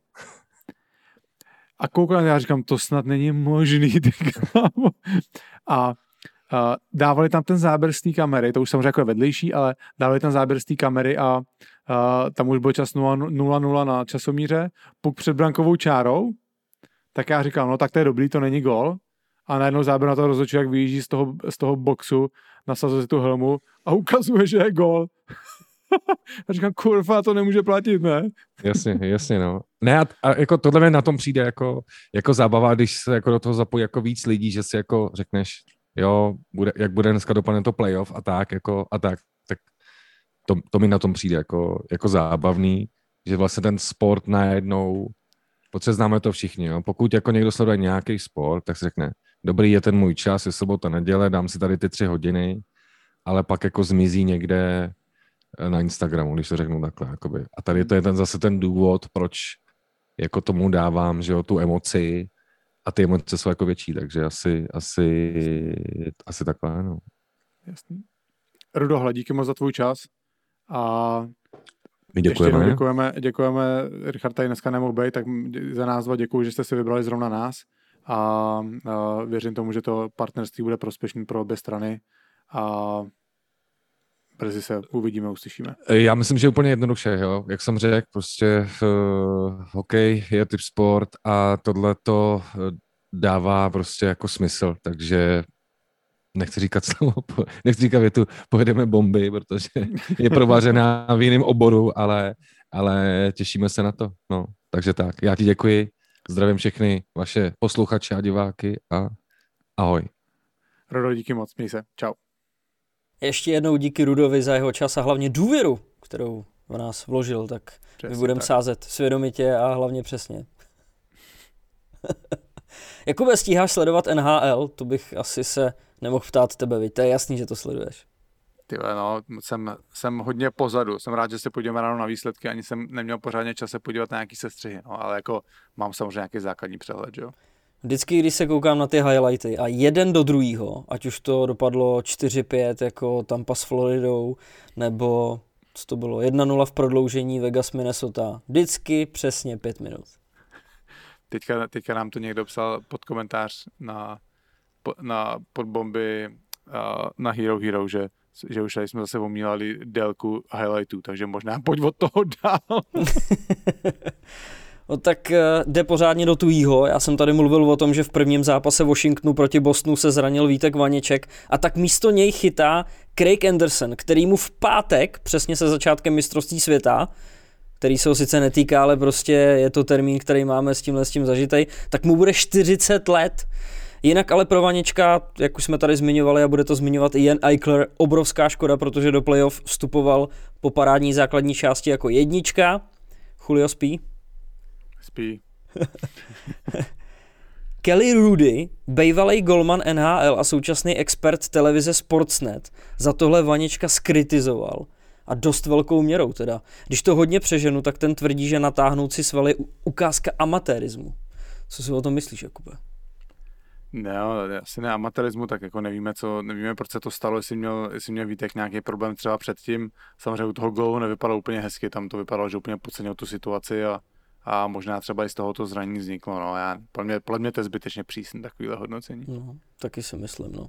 A koukali, já říkám, to snad není možný. a, a dávali tam ten záběr z té kamery, to už samozřejmě jako je vedlejší, ale dávali tam záběr z té kamery a, a tam už byl čas 0-0 na časomíře, puk před brankovou čárou, tak já říkám, no tak to je dobrý, to není gol a najednou záběr na to rozhodčí, jak vyjíždí z toho, z toho boxu, nasazuje si tu helmu a ukazuje, že je gol. a říkám, kurva, to nemůže platit, ne? jasně, jasně, no. Ne, a, a jako tohle mě na tom přijde jako, jako zábava, když se jako do toho zapojí jako víc lidí, že si jako řekneš, jo, bude, jak bude dneska dopadne to playoff a tak, jako, a tak, tak to, to mi na tom přijde jako, jako zábavný, že vlastně ten sport najednou, protože známe to všichni, jo? pokud jako někdo sleduje nějaký sport, tak si řekne, dobrý je ten můj čas, je sobota, neděle, dám si tady ty tři hodiny, ale pak jako zmizí někde eh, na Instagramu, když to řeknu takhle. Jakoby. A tady to je ten, zase ten důvod, proč jako tomu dávám, že jo, tu emoci a ty emoce jsou jako větší, takže asi, asi, asi takhle, no. Jasný. Rudo, díky moc za tvůj čas a my děkujeme. děkujeme, děkujeme, Richard tady dneska nemohl být, tak za nás dva děkuji, že jste si vybrali zrovna nás a, věřím tomu, že to partnerství bude prospěšný pro obě strany a brzy se uvidíme, uslyšíme. Já myslím, že úplně jednoduše, jo. Jak jsem řekl, prostě uh, hokej je typ sport a tohle to eh, dává prostě jako smysl, takže nechci říkat slovo, nechci říkat větu, pojedeme bomby, protože je provařená v jiném oboru, ale, ale těšíme se na to. No, takže tak, já ti děkuji Zdravím všechny vaše posluchače a diváky a ahoj. Rodo, díky moc, měj se. Čau. Ještě jednou díky Rudovi za jeho čas a hlavně důvěru, kterou v nás vložil, tak přesně my budeme sázet svědomitě a hlavně přesně. Jakube, stíháš sledovat NHL? To bych asi se nemohl ptát tebe, víte, je jasný, že to sleduješ. Ty no, jsem, jsem hodně pozadu. Jsem rád, že se podíváme ráno na výsledky, ani jsem neměl pořádně čas se podívat na nějaký sestřihy, no, ale jako mám samozřejmě nějaký základní přehled, jo. Vždycky, když se koukám na ty highlighty a jeden do druhého, ať už to dopadlo 4-5 jako Tampa s Floridou, nebo co to bylo, 1-0 v prodloužení Vegas Minnesota, vždycky přesně 5 minut. Teďka, teďka nám to někdo psal pod komentář na, na podbomby na Hero Hero, že že už tady jsme zase omílali délku highlightů, takže možná pojď od toho dál. No tak eh, jde pořádně do tujího. Já jsem tady mluvil o tom, že v prvním zápase Washingtonu proti Bostonu se zranil Vítek Vaněček a tak místo něj chytá Craig Anderson, který mu v pátek, přesně se začátkem mistrovství světa, který se ho sice netýká, ale prostě je to termín, který máme s tímhle s tím zažitej, tak mu bude 40 let. Jinak ale pro Vanička, jak už jsme tady zmiňovali a bude to zmiňovat i Jen Eichler, obrovská škoda, protože do playoff vstupoval po parádní základní části jako jednička. Julio spí? Spí. Kelly Rudy, bývalý golman NHL a současný expert televize Sportsnet, za tohle Vanička skritizoval. A dost velkou měrou teda. Když to hodně přeženu, tak ten tvrdí, že natáhnout si svaly ukázka amatérismu. Co si o tom myslíš, Jakube? Ne, asi ne amatérismu, tak jako nevíme, co, nevíme, proč se to stalo, jestli měl, jestli měl Vítek nějaký problém třeba předtím. Samozřejmě u toho gólu nevypadalo úplně hezky, tam to vypadalo, že úplně podcenil tu situaci a, a možná třeba i z tohoto zranění vzniklo. No, já, podle, mě, podle mě to je zbytečně přísný takovýhle hodnocení. No, taky si myslím, no.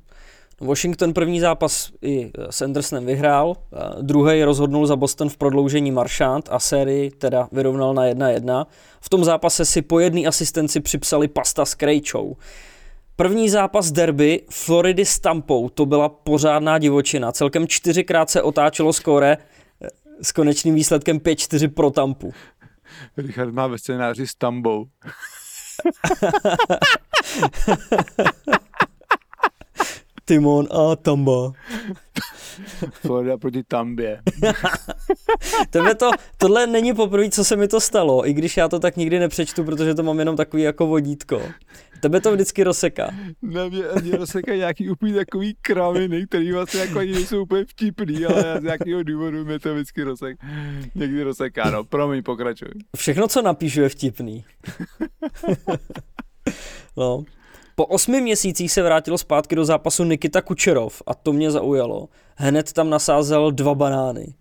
Washington první zápas i s Andersonem vyhrál, druhý rozhodnul za Boston v prodloužení Maršant a sérii teda vyrovnal na 1-1. V tom zápase si po jedné asistenci připsali pasta s Krejčou. První zápas derby Floridy s Tampou, to byla pořádná divočina. Celkem čtyřikrát se otáčelo skóre eh, s konečným výsledkem 5-4 pro Tampu. Richard má ve scénáři s Tambou. Timon a Tamba. Florida proti Tambě. Tebe to, tohle není poprvé, co se mi to stalo, i když já to tak nikdy nepřečtu, protože to mám jenom takový jako vodítko. Tebe to vždycky rozseká. Ne, mě, mě rozseká nějaký úplně takový kraviny, který vlastně jako ani nejsou úplně vtipný, ale z nějakého důvodu mě to vždycky rozsek, někdy rozseká. No, promiň, pokračuj. Všechno, co napíšu, je vtipný. no. Po osmi měsících se vrátil zpátky do zápasu Nikita Kučerov a to mě zaujalo. Hned tam nasázel dva banány.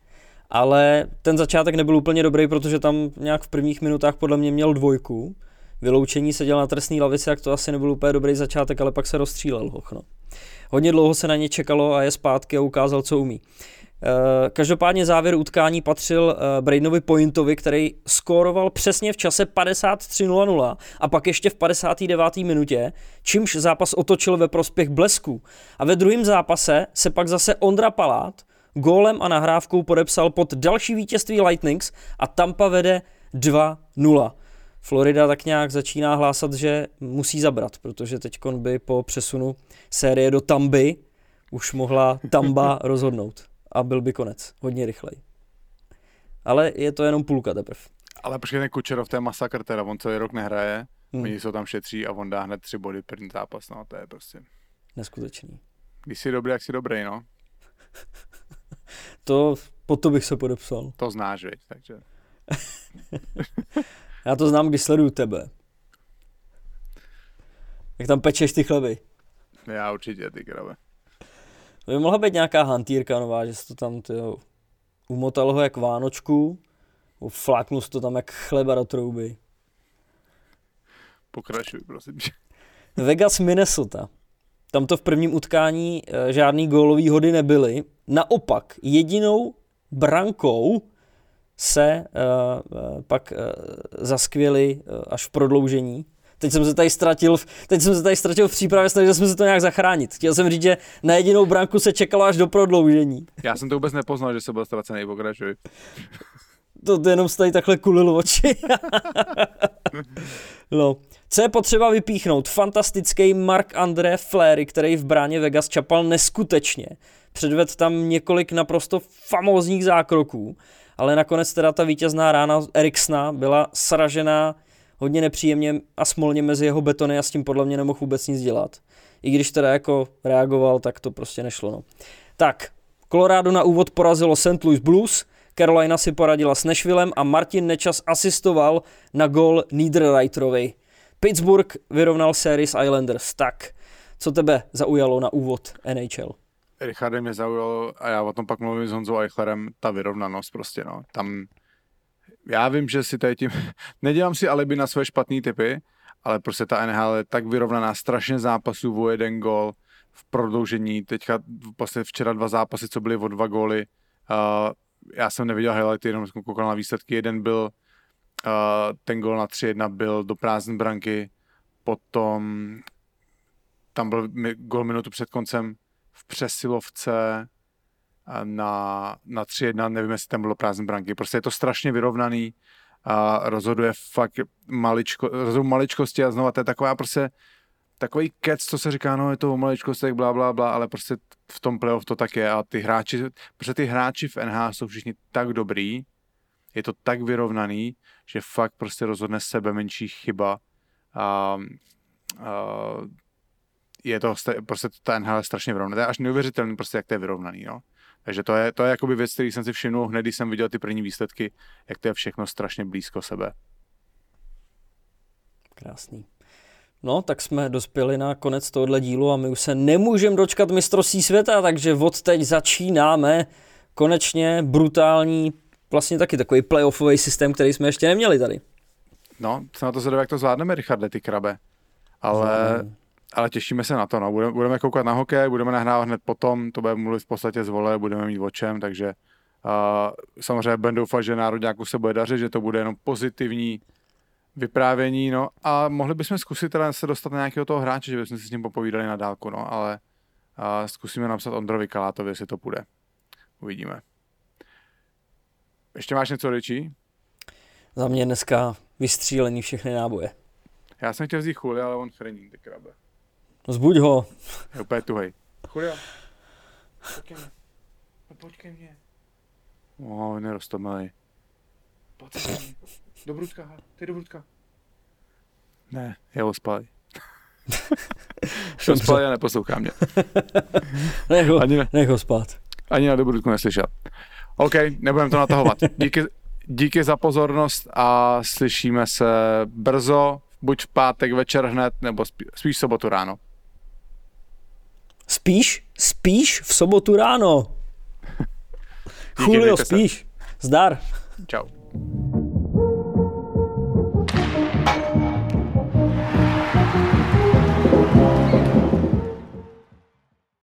Ale ten začátek nebyl úplně dobrý, protože tam nějak v prvních minutách podle mě měl dvojku. Vyloučení seděl na trestní lavici, jak to asi nebyl úplně dobrý začátek, ale pak se rozstřílel hoch. No. Hodně dlouho se na ně čekalo a je zpátky a ukázal, co umí. Eh, každopádně závěr utkání patřil eh, Brainovi Pointovi, který skóroval přesně v čase 53.00 a pak ještě v 59. minutě, čímž zápas otočil ve prospěch blesku. A ve druhém zápase se pak zase Ondra Palát gólem a nahrávkou podepsal pod další vítězství Lightnings a Tampa vede 2-0. Florida tak nějak začíná hlásat, že musí zabrat, protože teď by po přesunu série do Tamby už mohla Tamba rozhodnout a byl by konec. Hodně rychlej. Ale je to jenom půlka teprve. Ale počkej, ten Kučerov, to je masakr teda, on celý rok nehraje, hmm. oni se tam šetří a on dá hned tři body první zápas, no to je prostě... Neskutečný. Když jsi dobrý, jak jsi dobrý, no. to, po to bych se podepsal. To znáš, veď, takže... Já to znám, když sleduju tebe. Jak tam pečeš ty chleby. Já určitě, ty krabe. To by mohla být nějaká hantýrka nová, že jsi to tam tyjo, umotal ho jak vánočku, fláknul to tam jak chleba do trouby. Pokračuj, prosím. Vegas, Minnesota. Tam to v prvním utkání e, žádný gólový hody nebyly. Naopak, jedinou brankou se e, pak e, zaskvěli e, až v prodloužení. Teď jsem se tady ztratil, teď jsem se tady ztratil v přípravě, snažil jsem se to nějak zachránit. Chtěl jsem říct, že na jedinou branku se čekalo až do prodloužení. Já jsem to vůbec nepoznal, že se byl ztracený, pokračuj. To, to jenom tady takhle kulil oči. no. Co je potřeba vypíchnout? Fantastický Mark André Flery, který v bráně Vegas čapal neskutečně. Předved tam několik naprosto famózních zákroků, ale nakonec teda ta vítězná rána Eriksna byla sražená hodně nepříjemně a smolně mezi jeho betony a s tím podle mě nemohl vůbec nic dělat. I když teda jako reagoval, tak to prostě nešlo. No. Tak, Colorado na úvod porazilo St. Louis Blues, Carolina si poradila s Nashvillem a Martin Nečas asistoval na gol Niederreiterovi. Pittsburgh vyrovnal sérii s Islanders. Tak, co tebe zaujalo na úvod NHL? Richardem mě zaujalo, a já o tom pak mluvím s Honzou Eichlerem, ta vyrovnanost prostě, no. Tam já vím, že si tady tím, nedělám si alibi na své špatné typy, ale prostě ta NHL je tak vyrovnaná, strašně zápasů o jeden gol v prodloužení, teďka vlastně včera dva zápasy, co byly o dva góly, uh, já jsem neviděl highlighty, jenom jsem koukal na výsledky, jeden byl, uh, ten gol na 3-1 byl do prázdné branky, potom tam byl gol minutu před koncem v přesilovce, na, na 3-1, nevím, jestli tam bylo prázdné branky. Prostě je to strašně vyrovnaný a rozhoduje fakt maličko, rozhoduje maličkosti a znova to je taková prostě takový kec, co se říká, no je to o maličkostech, bla, bla, bla, ale prostě v tom playoff to tak je a ty hráči, protože ty hráči v NH jsou všichni tak dobrý, je to tak vyrovnaný, že fakt prostě rozhodne sebe menší chyba a, a je to prostě ta NHL je strašně vyrovnaná. To je až neuvěřitelný prostě, jak to je vyrovnaný, no. Takže to je, to je jakoby věc, který jsem si všiml hned, když jsem viděl ty první výsledky, jak to je všechno strašně blízko sebe. Krásný. No, tak jsme dospěli na konec tohohle dílu a my už se nemůžeme dočkat mistrovství světa, takže od teď začínáme konečně brutální, vlastně taky takový playoffový systém, který jsme ještě neměli tady. No, se na to zvedám, jak to zvládneme, Richarde, ty krabe. Ale. Ale těšíme se na to, no. Budeme, budeme koukat na hokej, budeme nahrávat hned potom, to bude mluvit v podstatě z vole, budeme mít o čem, takže uh, samozřejmě budeme doufat, že národňáku se bude dařit, že to bude jenom pozitivní vyprávění, no a mohli bychom zkusit teda se dostat na nějakého toho hráče, že bychom si s ním popovídali na dálku, no, ale uh, zkusíme napsat Ondrovi Kalátovi, jestli to půjde. Uvidíme. Ještě máš něco, Ričí? Za mě dneska vystřílení všechny náboje. Já jsem chtěl vzít chůli, ale on chrení ty krabe. Zbuď ho. Je úplně tuhej. Chulia. Pojď ke mně. No, pojď ke mně. O, nerostomilej. Pojď ke mně. Do Brudka, hele. ty do Brudka. Ne, je ospalý. ospalý a neposlouchá mě. Nech ho, Ani ne. nech ho spát. Ani na Dobrudku neslyšel. OK, nebudeme to natahovat. Díky, díky za pozornost a slyšíme se brzo, buď v pátek večer hned, nebo spí, spíš v sobotu ráno. Spíš? Spíš v sobotu ráno. Díky, Julio, mějte se. spíš. Zdar. Čau.